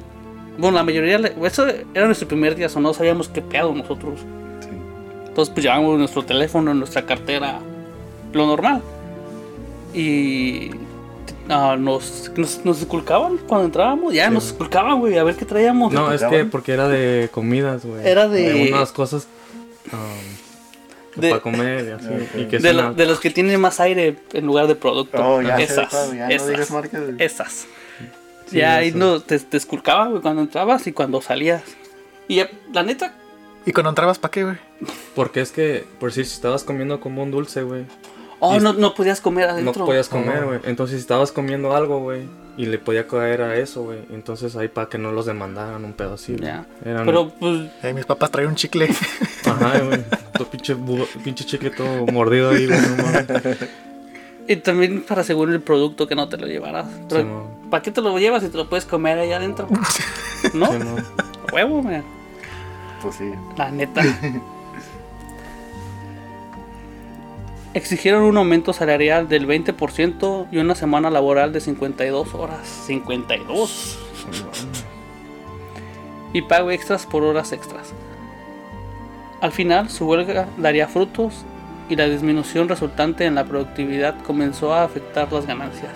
Bueno, la mayoría. Eso era nuestro primer día, o no sabíamos qué pedo nosotros. Sí. Entonces, pues llevábamos nuestro teléfono, nuestra cartera, lo normal. Y ah, nos, nos, nos esculcaban cuando entrábamos. Ya nos esculcaban, güey, a ver qué traíamos. No, es que porque era de comidas, güey. Era de- unas cosas um, De- para comer y así. y que de, de los que tienen más aire en lugar de producto. Oh, ya sé esas, ya no esas, digas marcas. esas. Sí, ya ahí no, te, te esculcaban, güey, cuando entrabas y cuando salías. Y ya, la neta, ¿Y cuando entrabas para qué, güey? Porque es que, por decir, si estabas comiendo como un dulce, güey, oh, no, no podías comer no adentro. podías comer, Oh. güey. Entonces, si estabas comiendo algo, güey, y le podía caer a eso, güey. Entonces, ahí para que no los demandaran un pedo así. Ya. Eran- Pero, pues, Eh, mis papás traían un chicle. Ajá, güey. Tu pinche, pinche chicle todo mordido ahí, güey. No mames. Y también para asegurar el producto que no te lo llevaras. Pero. ¿Para qué te lo llevas si te lo puedes comer ahí adentro? *laughs* ¿No? Simón. Huevo, man. Pues sí. La neta. Exigieron un aumento salarial del 20% y una semana laboral de 52 horas. 52. Y pago extras por horas extras. Al final, su huelga daría frutos y la disminución resultante en la productividad comenzó a afectar las ganancias.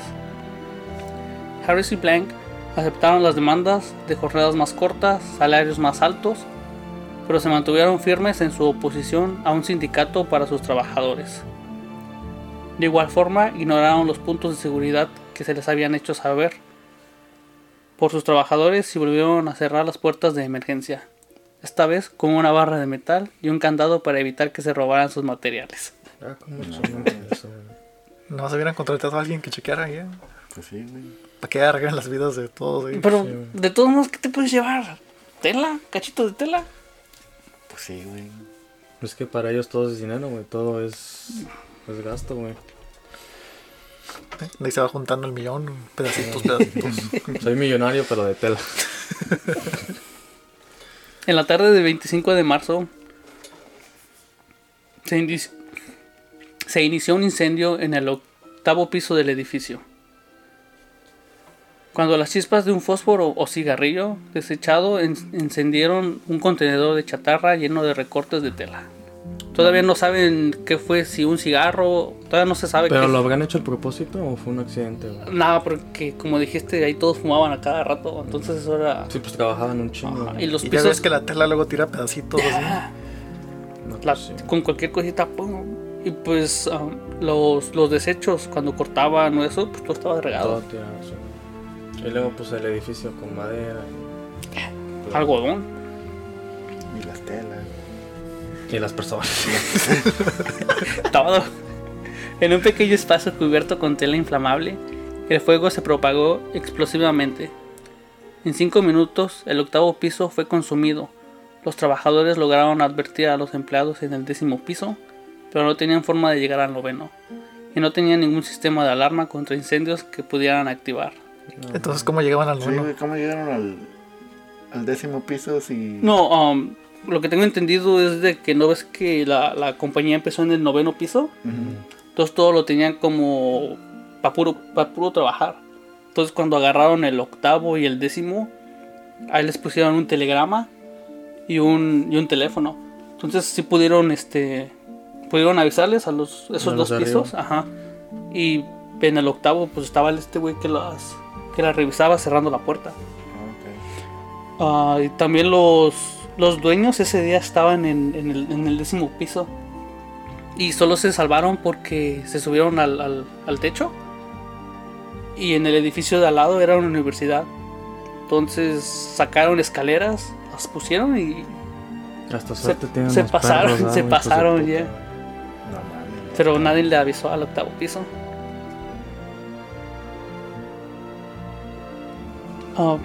Harris y Blank aceptaron las demandas de jornadas más cortas, salarios más altos, pero se mantuvieron firmes en su oposición a un sindicato para sus trabajadores. De igual forma, ignoraron los puntos de seguridad que se les habían hecho saber por sus trabajadores y volvieron a cerrar las puertas de emergencia, esta vez con una barra de metal y un candado para evitar que se robaran sus materiales. Ah, cómo chingón eso. No se hubieran contratado a alguien que chequeara ahí. Pues sí, güey. Para que arreglen las vidas de todos, güey. Pero, Sí, de todos modos, ¿qué te puedes llevar? ¿Tela? ¿Cachito de tela? Pues sí, güey. Es que para ellos todo es dinero, güey. Todo es, es gasto, güey. Ahí se va juntando el millón, pedacitos, pedacitos. *laughs* Soy millonario, pero de tela. *laughs* En la tarde del 25 de marzo se, inici- se inició un incendio en el octavo piso del edificio. Cuando las chispas de un fósforo o cigarrillo desechado en- encendieron un contenedor de chatarra lleno de recortes de tela. Todavía no saben qué fue, si un cigarro, todavía no se sabe ¿Pero qué. lo habrán hecho a propósito o fue un accidente? Nada, porque como dijiste, ahí todos fumaban a cada rato, entonces eso era... Sí, pues trabajaban un chingo. Ajá, y los Y ya pisos... ves que la tela luego tira pedacitos. así. *laughs* No, La- pues sí. con cualquier cosita pum, y pues um, los, los desechos cuando cortaban o eso pues todo estaba Todo regado tirado, sí. Y luego pues el edificio con madera. y- algodón Y las telas. Y las personas. *laughs* todo en un pequeño espacio cubierto con tela inflamable el fuego se propagó explosivamente en cinco minutos el octavo piso fue consumido los trabajadores lograron advertir a los empleados en el décimo piso pero no tenían forma de llegar al noveno y no tenían ningún sistema de alarma contra incendios que pudieran activar Entonces, ¿cómo llegaban al Sí, noveno? güey, ¿cómo llegaron al, al décimo piso si... No, um, lo que tengo entendido es de que no ves que la, la compañía empezó en el noveno piso. Entonces todo lo tenían como para puro, pa puro trabajar. Entonces cuando agarraron el octavo y el décimo, ahí les pusieron un telegrama y un, y un teléfono. Entonces sí pudieron, este, pudieron avisarles a los, esos A los dos pisos. Ajá. Y en el octavo pues estaba este güey que las, que las revisaba cerrando la puerta. Ah, y también los, los dueños ese día estaban en, en el, en el décimo piso. Y solo se salvaron porque se subieron al, al- al techo. Y en el edificio de al lado era una universidad. Entonces sacaron escaleras, las pusieron y... Hasta Se, se pasaron, perros, ¿ah, se pasaron ya. No. Pero nadie le avisó al octavo piso. Ah,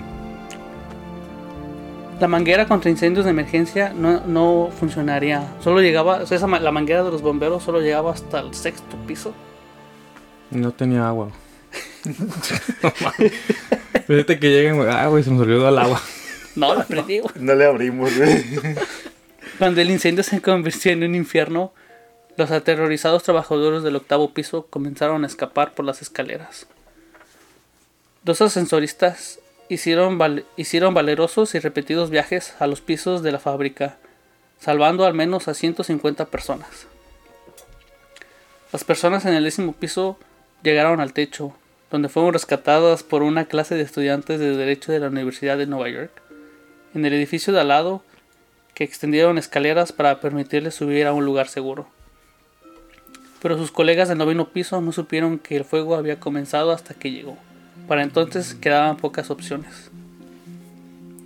la manguera contra incendios de emergencia no, no funcionaría. Solo llegaba, o sea, esa la manguera de los bomberos solo llegaba hasta el sexto piso. Y no tenía agua. *laughs* no. Fíjate que lleguen, güey. Ah, güey, se nos olvidó el agua. No, la prendí. güey. No le abrimos, güey. Cuando el incendio se convirtió en un infierno, los aterrorizados trabajadores del octavo piso comenzaron a escapar por las escaleras. Dos ascensoristas hicieron, hicieron valerosos y repetidos viajes a los pisos de la fábrica, salvando al menos a 150 personas. Las personas en el décimo piso llegaron al techo, donde fueron rescatadas por una clase de estudiantes de Derecho de la Universidad de Nueva York. En el edificio de al lado, que extendieron escaleras para permitirles subir a un lugar seguro. Pero sus colegas del noveno piso no supieron que el fuego había comenzado hasta que llegó. Para entonces quedaban pocas opciones.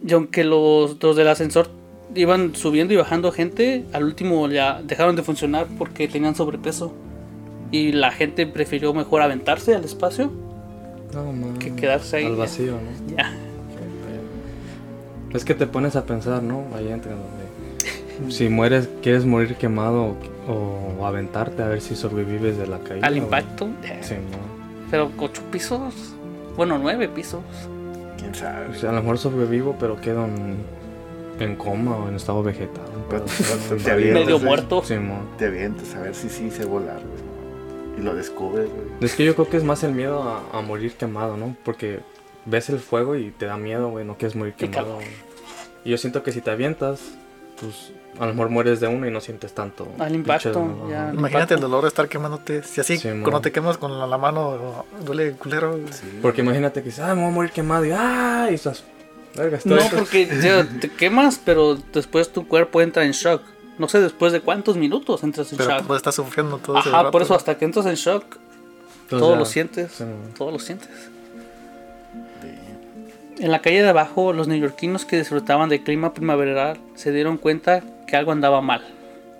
Y aunque los, los del ascensor iban subiendo y bajando gente, al último ya dejaron de funcionar porque tenían sobrepeso. Y la gente prefirió mejor aventarse al espacio No, que quedarse ahí. Al vacío, ¿no? Ya. Es que te pones a pensar, ¿no? Ahí entre donde. *laughs* Si mueres, quieres morir quemado o, o aventarte a ver si sobrevives de la caída. Al impacto. Sí, no. Pero ocho pisos. Bueno, nueve pisos. ¿Quién sabe? O sea, a lo mejor sobrevivo, pero quedo en, en coma o en estado vegetal. Pero *laughs* Pero- te- Medio avientas, Medio güey. muerto. Sí. Te avientas a ver si sí sé volar, güey. Y lo descubres, güey. Es que yo creo que es más el miedo a, a morir quemado, ¿no? Porque ves el fuego y te da miedo, güey, no quieres morir quemado. Y yo siento que si te avientas, pues a lo mejor mueres de uno y no sientes tanto. Al impacto, ya. Imagínate el dolor de estar quemándote. Si así, Sí, cuando te quemas con la, la mano, duele culero. Sí. Porque imagínate que dices, ah, me voy a morir quemado y ah, y estás. Verga. No, porque ya, te quemas, pero después tu cuerpo entra en shock. No sé después de cuántos minutos entras en Pero shock. pues estás sufriendo todo ese Ajá, rato. por eso hasta que entras en shock, Entonces todo ya- lo sientes. sí. Todo lo sientes. En la calle de abajo, los neoyorquinos que disfrutaban del clima primaveral se dieron cuenta que algo andaba mal.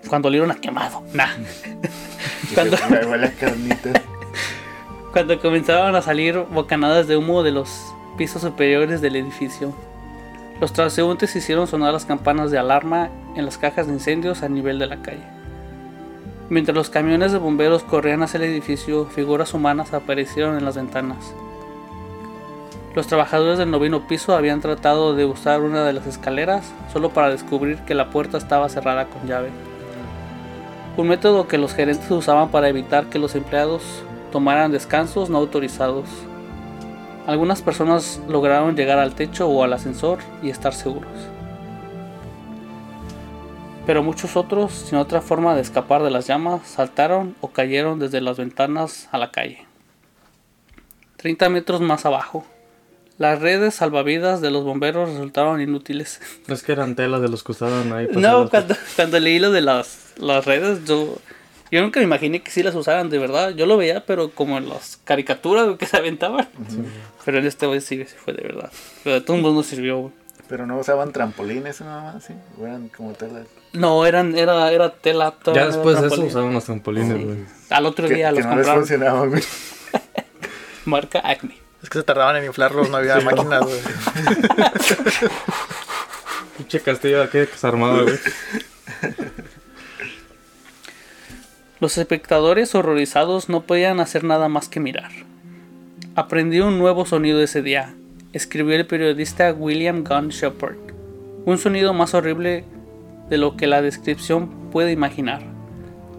Cuando olieron a quemado. Nah. *laughs* Cuando-. *laughs* Cuando comenzaban a salir bocanadas de humo de los pisos superiores del edificio. Los transeúntes hicieron sonar las campanas de alarma en las cajas de incendios a nivel de la calle. Mientras los camiones de bomberos corrían hacia el edificio, figuras humanas aparecieron en las ventanas. Los trabajadores del noveno piso habían tratado de usar una de las escaleras solo para descubrir que la puerta estaba cerrada con llave. Un método que los gerentes usaban para evitar que los empleados tomaran descansos no autorizados. Algunas personas lograron llegar al techo o al ascensor y estar seguros. Pero muchos otros, sin otra forma de escapar de las llamas, saltaron o cayeron desde las ventanas a la calle. 30 metros más abajo, las redes salvavidas de los bomberos resultaron inútiles. *laughs* Es que eran telas de los que usaban ahí. No, cuando, cuando leí lo de las, las redes, yo, yo nunca me imaginé que sí las usaran de verdad. Yo lo veía, pero como en las caricaturas que se aventaban. Pero en este vez sí, sí fue de verdad. Pero de todos modos no sirvió. güey. Pero no usaban trampolines nada más, ¿sí? O eran como telas. No, eran, era, era tela. toda Ya después de eso usaban los trampolines, Sí. güey. Al otro Que, día que los no les compraron. funcionaban, güey. *laughs* Marca Acme. Es que se tardaban en inflarlos, no había máquinas, güey. *laughs* Pinche castillo aquí desarmado, güey. Los espectadores horrorizados no podían hacer nada más que mirar. Aprendí un nuevo sonido ese día, escribió el periodista William Gunn Shepard. Un sonido más horrible de lo que la descripción puede imaginar.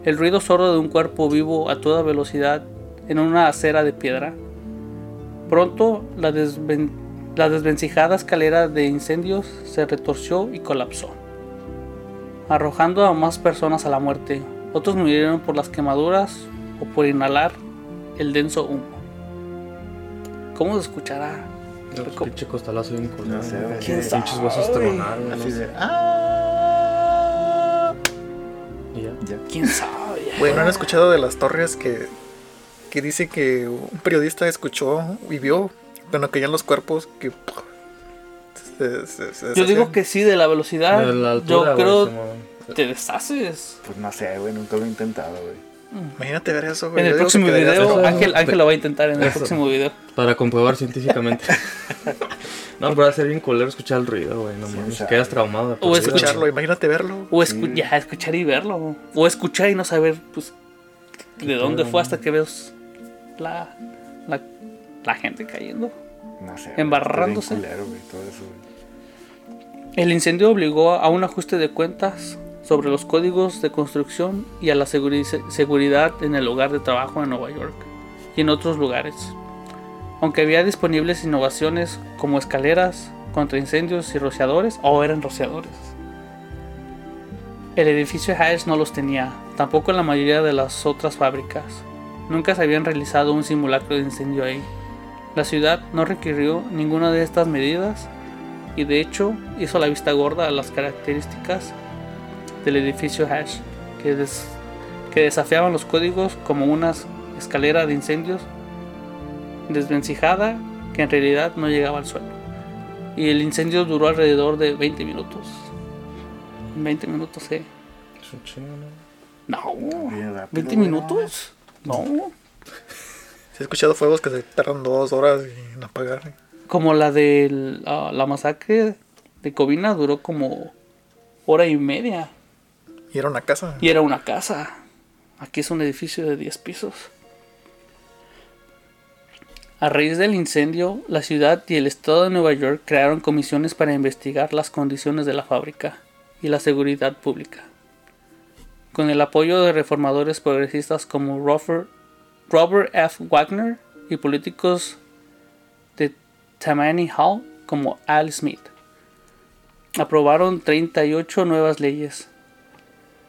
El ruido sordo de un cuerpo vivo a toda velocidad en una acera de piedra. Pronto la, desven- la desvencijada escalera de incendios se retorció y colapsó arrojando a más personas a la muerte. Otros murieron por las quemaduras o por inhalar el denso humo. ¿Cómo se escuchará? Pues, pinche costalazo bien culero. No sé, güey. ¿Quién Pinches sabe? huesos tronaron, Así de. ¡Ah! Ya. ¿Quién sabe? Güey, ¿no han escuchado de las torres que, que dice que un periodista escuchó y vio cuando caían los cuerpos que... se- se- se Yo digo que sí, de la velocidad. De la altura, yo creo Simón. te deshaces. Pues no sé, güey. Nunca lo he intentado, güey. Imagínate ver eso, güey. En el Yo próximo video. Ángel, Ángel lo va a intentar en el Eso. próximo video. Para comprobar científicamente. *laughs* no, pero va a ser bien culero escuchar el ruido, güey. No Sí, mames. sabe. Quedas traumado. O escucharlo, güey. imagínate verlo. O escu- Sí. ya, escuchar y verlo. O escuchar y no saber pues, de dónde fue hasta que ves la, la, la gente cayendo. No sé. Embarrándose. está bien culero, güey, todo eso, güey. El incendio obligó a un ajuste de cuentas sobre los códigos de construcción y a la seguri- seguridad en el lugar de trabajo en Nueva York y en otros lugares. Aunque había disponibles innovaciones como escaleras contra incendios y rociadores, o eran rociadores. El edificio Hayes no los tenía, tampoco la mayoría de las otras fábricas. Nunca se habían realizado un simulacro de incendio ahí. La ciudad no requirió ninguna de estas medidas y de hecho hizo la vista gorda a las características del edificio Hash, que, des- que desafiaban los códigos como una escalera de incendios desvencijada que en realidad no llegaba al suelo. Y el incendio duró alrededor de 20 minutos. 20 minutos, eh. Es un chingo, ¿no? No, Bien rápido, 20 güey, minutos. No. He escuchado fuegos que se tardan dos horas en apagar. Como la de la masacre de Covina duró como hora y media. Y era una casa. Y era una casa. Aquí es un edificio de 10 pisos. A raíz del incendio, la ciudad y el estado de Nueva York crearon comisiones para investigar las condiciones de la fábrica y la seguridad pública. Con el apoyo de reformadores progresistas como Robert, F. Wagner y políticos de Tammany Hall como Al Smith. Aprobaron 38 nuevas leyes,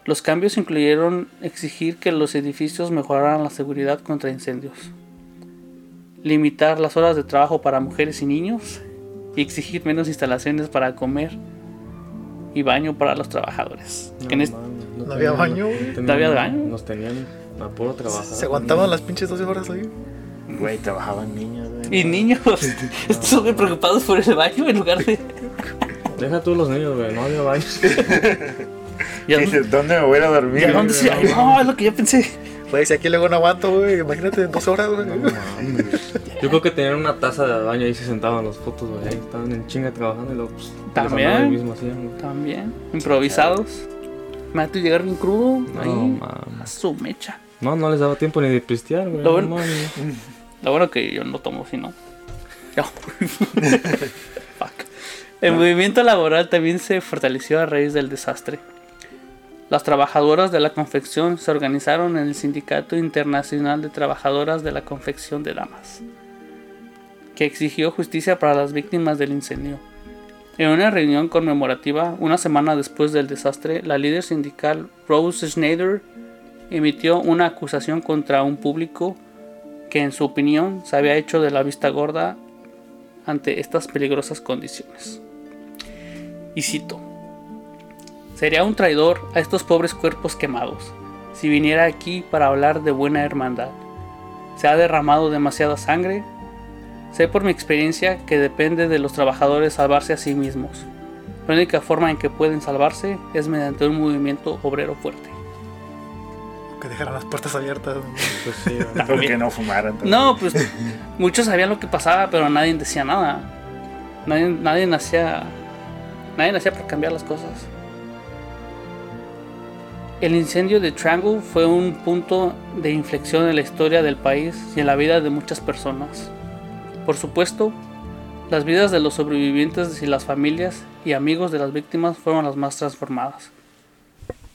los cambios incluyeron exigir que los edificios mejoraran la seguridad contra incendios, limitar las horas de trabajo para mujeres y niños y exigir menos instalaciones para comer y baño para los trabajadores. No, No había baño, güey. ¿No había baño? Nos tenían a puro trabajar. Se aguantaban las pinches 12 horas ahí. Güey, trabajaban niños, güey. y niños, *laughs* estos bien preocupados por el baño en lugar de... Deja tú los niños, güey. No había baño. *laughs* ¿Y a Dice, dónde, ¿dónde me voy a ir a dormir? y a dónde se- Ay, no, es lo que yo pensé. Güey, si aquí luego no aguanto, güey. Imagínate, 12 horas, güey. Yo creo que tenían una taza de baño ahí se sentaban los fotos, güey. Ahí estaban en chinga trabajando y luego, pues, También. mismo hacían, güey. También, improvisados. Me ha llegar bien crudo. No, ahí, a su mecha. No, no les daba tiempo ni de pistear, güey. Lo no bueno-. *laughs* Lo bueno que yo no tomo, si no. *laughs* El movimiento laboral también se fortaleció a raíz del desastre. Las trabajadoras de la confección se organizaron en el Sindicato Internacional de Trabajadoras de la Confección de Damas, que exigió justicia para las víctimas del incendio. En una reunión conmemorativa, una semana después del desastre, la líder sindical Rose Schneider emitió una acusación contra un público que en su opinión se había hecho de la vista gorda ante estas peligrosas condiciones. Y cito, sería un traidor a estos pobres cuerpos quemados si viniera aquí para hablar de buena hermandad. Se ha derramado demasiada sangre. Sé por mi experiencia que depende de los trabajadores salvarse a sí mismos. La única forma en que pueden salvarse es mediante un movimiento obrero fuerte. Que dejaran las puertas abiertas. Pues sí. Porque no fumaran. también. No, pues muchos sabían lo que pasaba, pero nadie decía nada. Nadie, nadie hacía. Nadie hacía por cambiar las cosas. El incendio de Triangle fue un punto de inflexión en la historia del país y en la vida de muchas personas. Por supuesto, las vidas de los sobrevivientes y las familias y amigos de las víctimas fueron las más transformadas.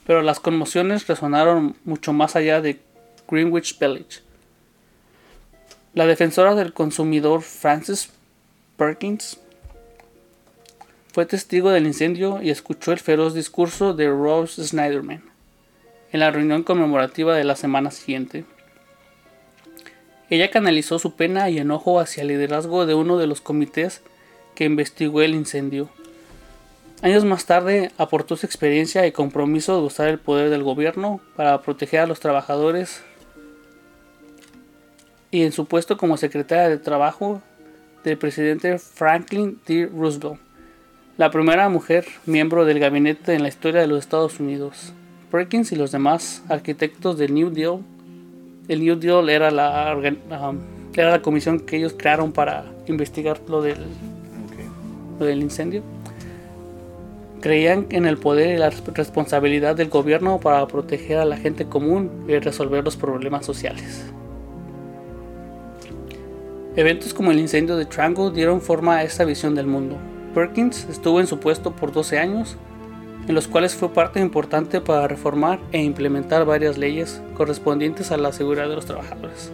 Pero las conmociones resonaron mucho más allá de Greenwich Village. La defensora del consumidor Frances Perkins fue testigo del incendio y escuchó el feroz discurso de Rose Snyderman en la reunión conmemorativa de la semana siguiente. Ella canalizó su pena y enojo hacia el liderazgo de uno de los comités que investigó el incendio. Años más tarde aportó su experiencia y compromiso de usar el poder del gobierno para proteger a los trabajadores y en su puesto como secretaria de Trabajo del presidente Franklin D. Roosevelt, la primera mujer miembro del gabinete en la historia de los Estados Unidos. Perkins y los demás arquitectos del New Deal, el New Deal era la, um, era la comisión que ellos crearon para investigar lo del, lo del incendio. Creían en el poder y la responsabilidad del gobierno para proteger a la gente común y resolver los problemas sociales. Eventos como el incendio de Triangle dieron forma a esta visión del mundo. Perkins estuvo en su puesto por 12 años, en los cuales fue parte importante para reformar e implementar varias leyes correspondientes a la seguridad de los trabajadores.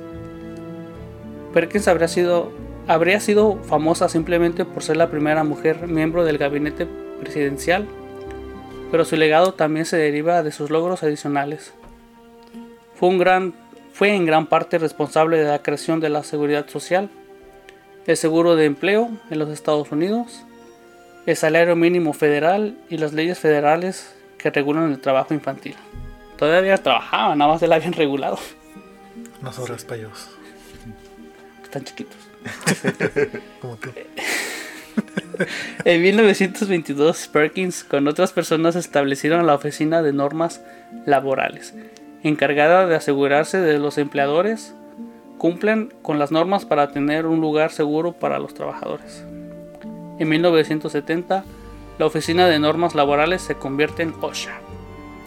Perkins habría sido, famosa simplemente por ser la primera mujer miembro del gabinete presidencial, pero su legado también se deriva de sus logros adicionales. Fue en gran parte responsable de la creación de la seguridad social, el seguro de empleo en los Estados Unidos, el salario mínimo federal y las leyes federales que regulan el trabajo infantil. Todavía trabajaban, nada más se la habían regulado. Horas para ellos. Están chiquitos. *laughs* Como tú. *laughs* En 1922, Perkins con otras personas establecieron la Oficina de Normas Laborales, encargada de asegurarse de los empleadores cumplen con las normas para tener un lugar seguro para los trabajadores. En 1970, la Oficina de Normas Laborales se convierte en OSHA.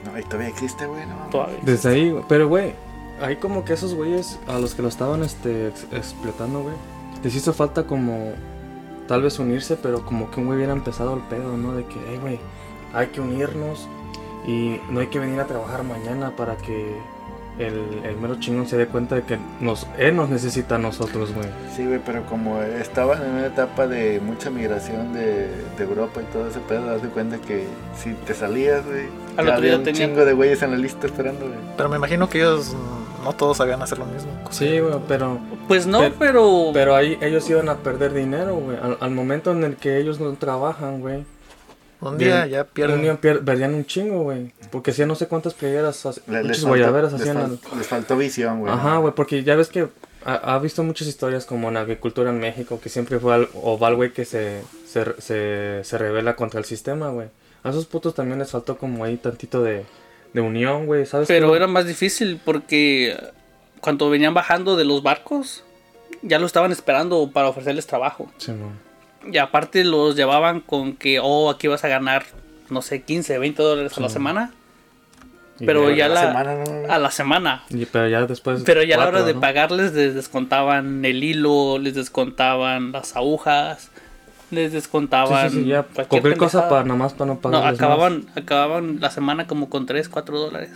No, y todavía existe, güey. No. Todavía. Desde ahí, güey. pero güey, hay como que esos güeyes a los que lo estaban este, ex- explotando, güey, les hizo falta como tal vez unirse, pero como que un güey hubiera empezado el pedo, ¿no? De que, hey, güey, hay que unirnos y no hay que venir a trabajar mañana para que el, el mero chingón se dé cuenta de que nos, él nos necesita a nosotros, güey. Sí, güey, pero como estaban en una etapa de mucha migración de, de Europa y todo ese pedo, das de cuenta que si te salías, güey, había un chingo de güeyes en la lista esperando, güey. Pero me imagino que ellos no todos sabían hacer lo mismo. Sí, güey, pero, Pues no, Pero- pero, pero ahí ellos iban a perder dinero, güey. Al, al momento en el que ellos no trabajan, güey. Un día Bien. ya Un pierden. día pier- perdían un chingo, güey. Porque hacían no sé cuántas playeras, Le- muchas guayaberas les, hacían. fal- al- les faltó visión, güey. Ajá, güey, porque ya ves que ha, ha visto muchas historias como en agricultura en México, que siempre fue al, o va el güey que se, se, se, se revela contra el sistema, güey. A esos putos también les faltó como ahí tantito de, de unión, güey, ¿sabes? pero qué? era más difícil porque cuando venían bajando de los barcos, ya lo estaban esperando para ofrecerles trabajo. Sí, no. Y aparte los llevaban con que, oh, aquí vas a ganar, no sé, 15, 20 dólares a la semana. Y Pero ya a la semana, ¿no, a la semana. y- pero ya después. Pero ya a la hora de ¿no? pagarles les descontaban el hilo, les descontaban las agujas, les descontaban sí, sí, ya. cualquier Cualquier cosa para nada más para no No, pagar. acababan, acababan la semana como con 3, 4 dólares.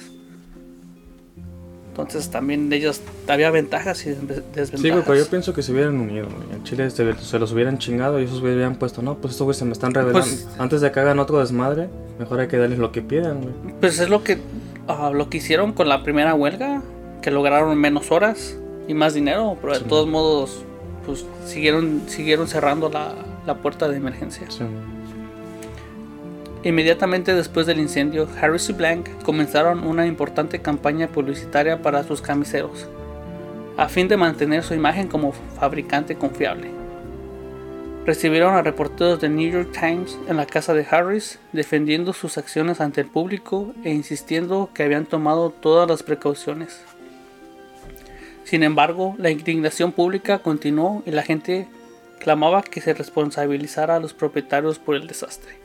Entonces también ellos había ventajas y desve- desventajas. Sí, güey, pero yo pienso que se hubieran unido, güey. En Chile se, se los hubieran chingado y esos güeyes hubieran puesto, no, pues estos güeyes se me están revelando. Pues- Antes de que hagan otro desmadre, mejor hay que darles lo que pidan, güey. Pues es lo que, ah, lo que hicieron con la primera huelga, que lograron menos horas y más dinero, pero de Sí. todos modos, pues siguieron, siguieron cerrando la, la puerta de emergencia. Sí. Inmediatamente después del incendio, Harris y Blank comenzaron una importante campaña publicitaria para sus camiseros, a fin de mantener su imagen como fabricante confiable. Recibieron a reporteros del New York Times en la casa de Harris, defendiendo sus acciones ante el público e insistiendo que habían tomado todas las precauciones. Sin embargo, la indignación pública continuó y la gente clamaba que se responsabilizara a los propietarios por el desastre.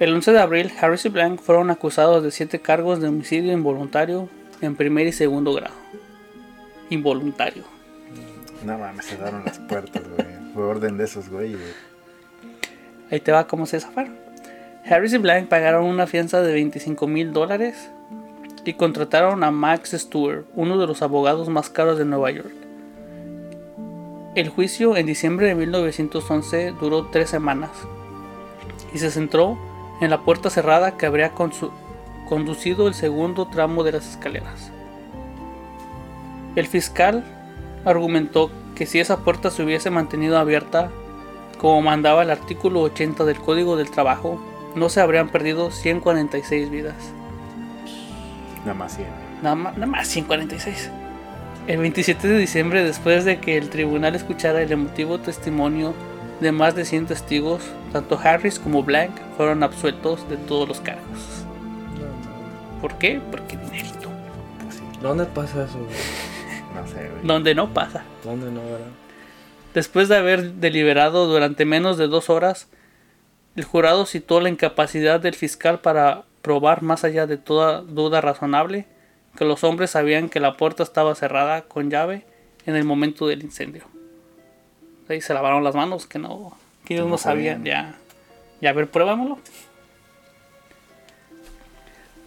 El 11 de abril, Harris y Blank fueron acusados de siete cargos de homicidio involuntario en primer y segundo grado. Involuntario. No mames, se daron las puertas, güey. Fue orden de esos güey. Ahí te va cómo se zafaron. Harris y Blank pagaron una fianza de 25 mil dólares y contrataron a Max Stewart, uno de los abogados más caros de Nueva York. El juicio en diciembre de 1911 duró tres semanas y se centró en la puerta cerrada que habría conducido el segundo tramo de las escaleras. El fiscal argumentó que si esa puerta se hubiese mantenido abierta, como mandaba el artículo 80 del Código del Trabajo, no se habrían perdido 146 vidas. Nada más 100. Nada más, nada más 146. El 27 de diciembre, después de que el tribunal escuchara el emotivo testimonio de más de 100 testigos, tanto Harris como Blank fueron absueltos de todos los cargos. ¿Por qué? Porque dinerito. ¿Dónde pasa eso, no sé, güey. Donde no pasa. ¿Dónde no, verdad? Después de haber deliberado durante menos de dos horas, el jurado citó la incapacidad del fiscal para probar más allá de toda duda razonable que los hombres sabían que la puerta estaba cerrada con llave en el momento del incendio. Ahí se lavaron las manos, que no, que ellos No no sabían, ya. Ya, a ver, pruébamelo.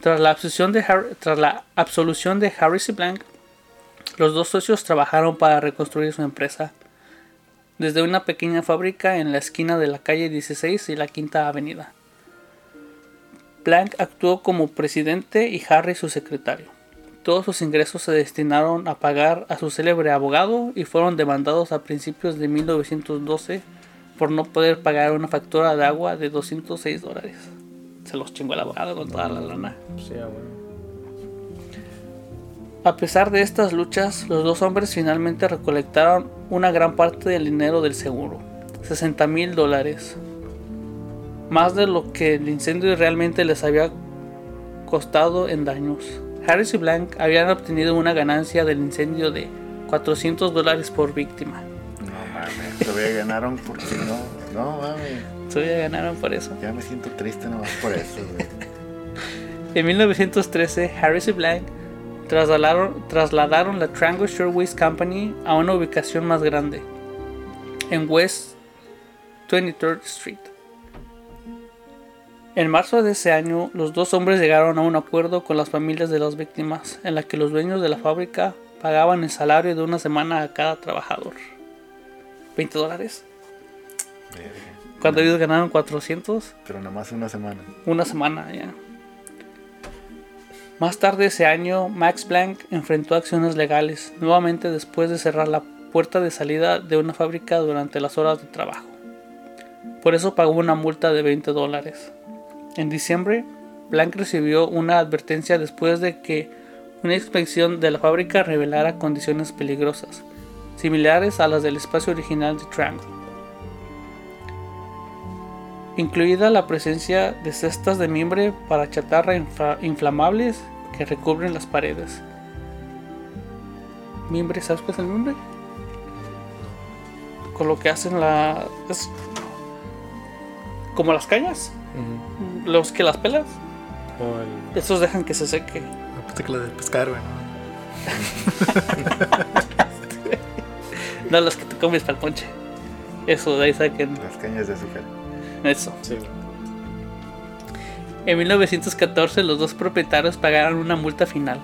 Tras la absolución de, Har- tras la absolución de Harris y Blank, los dos socios trabajaron para reconstruir su empresa desde una pequeña fábrica en la esquina de la calle 16 y la Quinta Avenida. Blank actuó como presidente y Harry su secretario. Todos sus ingresos se destinaron a pagar a su célebre abogado y fueron demandados a principios de 1912 por no poder pagar una factura de agua de 206 dólares. Se los chingó el abogado con toda la lana. Sí, ah, bueno. A pesar de estas luchas, los dos hombres finalmente recolectaron una gran parte del dinero del seguro, 60 mil dólares, más de lo que el incendio realmente les había costado en daños. Harris y Blank habían obtenido una ganancia del incendio de 400 dólares por víctima. No mames, todavía ganaron porque no. No mames. Todavía ganaron por eso. Ya me siento triste nomás por eso, güey. En 1913, Harris y Blank trasladaron, trasladaron la Triangle Shirtwaist Company a una ubicación más grande, en West 23rd Street. En marzo de ese año, los dos hombres llegaron a un acuerdo con las familias de las víctimas, en la que los dueños de la fábrica pagaban el salario de una semana a cada trabajador. ¿20 dólares? Cuando ellos ganaron 400, Pero nomás una semana. una semana ya. Más tarde ese año, Max Planck enfrentó acciones legales, nuevamente después de cerrar la puerta de salida de una fábrica durante las horas de trabajo. Por eso pagó una multa de 20 dólares. En diciembre, Blanc recibió una advertencia después de que una inspección de la fábrica revelara condiciones peligrosas, similares a las del espacio original de Triangle incluida la presencia de cestas de mimbre para chatarra infla- inflamables que recubren las paredes. Mimbre, ¿sabes qué es el mimbre? Con lo que hacen la... es como las cañas. Los que las pelas, O el- esos dejan que se seque. Pensé que la de pescar, güey. *laughs* No los que te comes para el ponche. Eso, de ahí saquen Las cañas de azúcar. eso. sí. En 1914 los dos propietarios pagaron una multa final,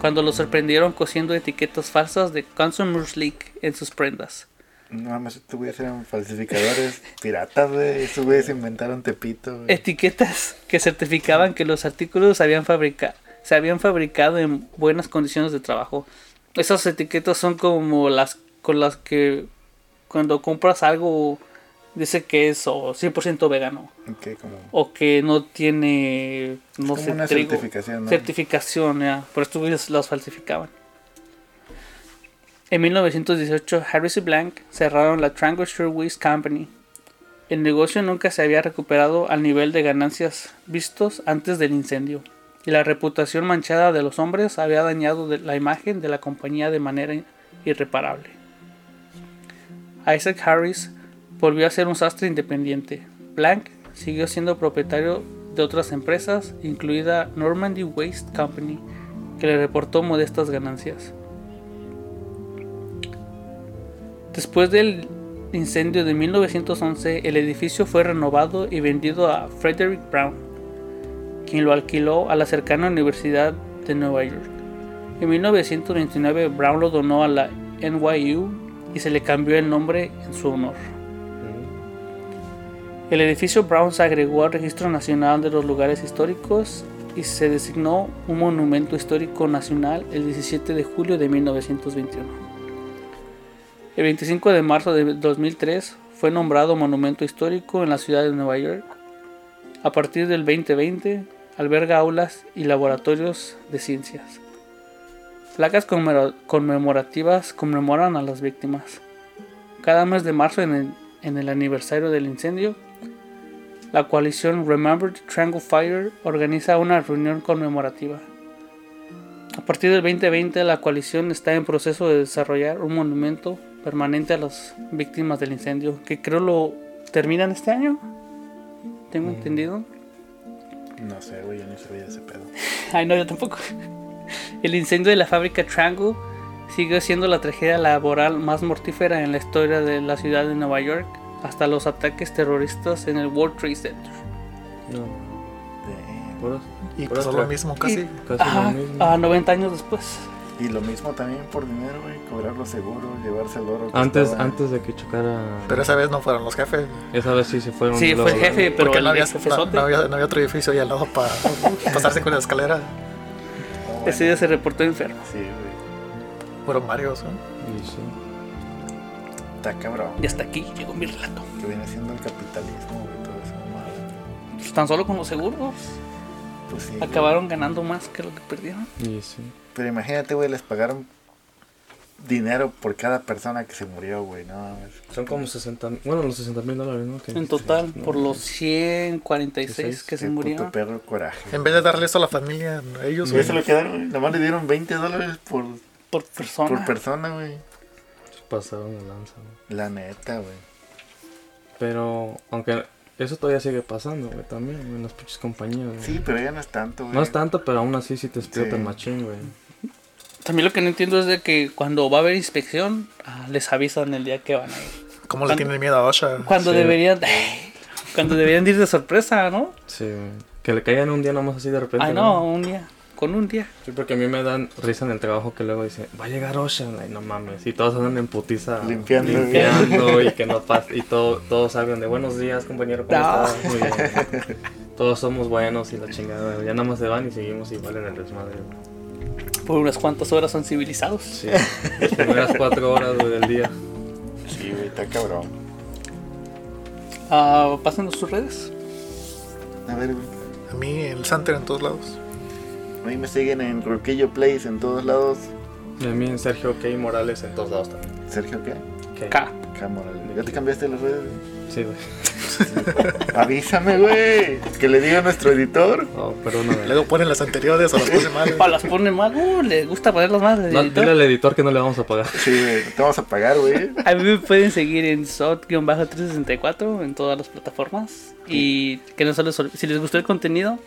cuando los sorprendieron cosiendo etiquetas falsas de Consumers League en sus prendas. No mames, estos güeyes eran falsificadores piratas, güey. Estos güeyes inventaron Tepito, güey. Etiquetas que certificaban que los artículos habían fabrica- se habían fabricado en buenas condiciones de trabajo. Esas etiquetas son como las con las que cuando compras algo dice que es o 100% vegano como... o que no tiene no sé una trigo. certificación, ¿no? certificación, ya. Por güeyes las falsificaban. En 1918, Harris y Blank cerraron la Triangle Shirtwaist Company. El negocio nunca se había recuperado al nivel de ganancias vistos antes del incendio, y la reputación manchada de los hombres había dañado la imagen de la compañía de manera irreparable. Isaac Harris volvió a ser un sastre independiente. Blank siguió siendo propietario de otras empresas, incluida Normandy Waste Company, que le reportó modestas ganancias. Después del incendio de 1911, el edificio fue renovado y vendido a Frederick Brown, quien lo alquiló a la cercana Universidad de Nueva York. En 1929, Brown lo donó a la NYU y se le cambió el nombre en su honor. El edificio Brown se agregó al Registro Nacional de los Lugares Históricos y se designó un monumento histórico nacional el 17 de julio de 1921. El 25 de marzo de 2003 fue nombrado monumento histórico en la ciudad de Nueva York. A partir del 2020 alberga aulas y laboratorios de ciencias. Placas conmemora- conmemorativas conmemoran a las víctimas. Cada mes de marzo en el, en el aniversario del incendio, la coalición Remember the Triangle Fire organiza una reunión conmemorativa. A partir del 2020, la coalición está en proceso de desarrollar un monumento permanente a las víctimas del incendio, que creo lo terminan este año. Tengo entendido. No sé, güey, yo no sabía ese pedo. *laughs* Ay, no, yo tampoco. El incendio de la fábrica Triangle sigue siendo la tragedia laboral más mortífera en la historia de la ciudad de Nueva York, hasta los ataques terroristas en el World Trade Center. No, De- puros- Y pasó lo mismo casi. Y- Casi Ajá, lo mismo. a 90 años después. Y lo mismo también por dinero, güey. Cobrar los seguros, llevarse el oro. Antes, estaba- antes de que chocara. Pero esa vez no fueron los jefes. Esa vez sí se fueron. Sí, fue el jefe, pero el no había, jefe no, no había, no había otro edificio ahí al lado para *laughs* pasarse con la escalera. No bueno. Ese día se reportó enfermo. Sí, güey. Fueron varios, ¿eh? Y sí. Está cabrón. Y hasta aquí llegó mi relato. Que viene siendo el capitalismo, güey, todo eso. Pues tan solo con los seguros. Pues sí. güey. Acabaron ganando más que lo que perdieron. Y sí. Pero imagínate, güey, les pagaron dinero por cada persona que se murió, güey. No, mames. Son como 60, bueno, los 60 mil dólares, ¿no? En total, no, por los 146 que se murieron. perro coraje. En vez de darle eso a la familia, a ellos, se lo quedaron, güey. Nomás le dieron 20 dólares por, Por persona. por persona, güey. Pasaron de lanza, güey. La neta, güey. Pero, aunque eso todavía sigue pasando, güey, también, güey, en las pinches compañías, güey. Sí, pero ya no es tanto, güey. No es tanto, pero aún así sí te explotan Sí. machín, güey. También lo que no entiendo es de que cuando va a haber inspección, ah, les avisan el día que van a ir. ¿Cómo le tienen miedo a OSHA? Cuando Sí. deberían. *laughs* Cuando deberían de ir de sorpresa, ¿no? Sí. Que le caigan un día nomás así de repente. Ay, no, un día. Con un día. Sí, porque a mí me dan risa en el trabajo que luego dicen, va a llegar Ocean, ay no mames, y todos andan en putiza Limpiando, limpiando y que no pase, y todo, todos salgan de buenos días compañero, ¿cómo No. estás? Muy bien. Todos somos buenos y la chingada, ya nada más se van y seguimos igual en el desmadre. Por unas cuantas horas son civilizados. Sí, las primeras cuatro horas del día. Sí, güey, está cabrón. Ah, pásenos sus redes. A ver, güey. A mí, el Santer en todos lados. A mí me siguen en Roquillo Place en todos lados. Y a mí en Sergio K. Morales en todos lados también. Sergio. K. K. K Morales. ¿Ya te cambiaste las redes? güey? Sí, güey. *laughs* Avísame, güey. Que le diga a nuestro editor. Oh, perdóname. Luego ponen las anteriores o las ponen mal. *laughs* Pa, las pone mal. Uh, le gusta ponerlas mal. No, dile al editor que no le vamos a pagar. Sí, güey. Te vamos a pagar, güey. A mí me pueden seguir en SOT-364 en todas las plataformas. Y que no solo si les gustó el contenido,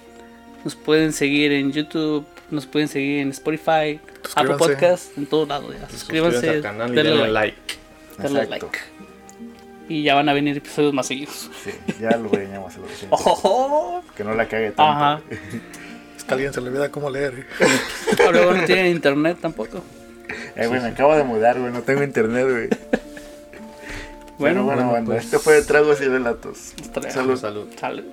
nos pueden seguir en YouTube, nos pueden seguir en Spotify, Apple. Podcast, en todos lados. ya. Suscríbanse, Suscríbanse al canal y denle denle like, like. denle Exacto. like. Y ya van a venir episodios más seguidos. Sí, ya lo regañamos a lo que *laughs* Oh, Que no la cague tanto. Ajá. *laughs* Es que a alguien se le olvida cómo leer. *laughs* ¿eh? luego no tienen internet tampoco. Eh, güey, me acabo de mudar, güey. No tengo internet, güey. Bueno, Bueno, bueno, bueno, bueno. pues. Este fue Tragos y Relatos. Salud. Salud. Salud.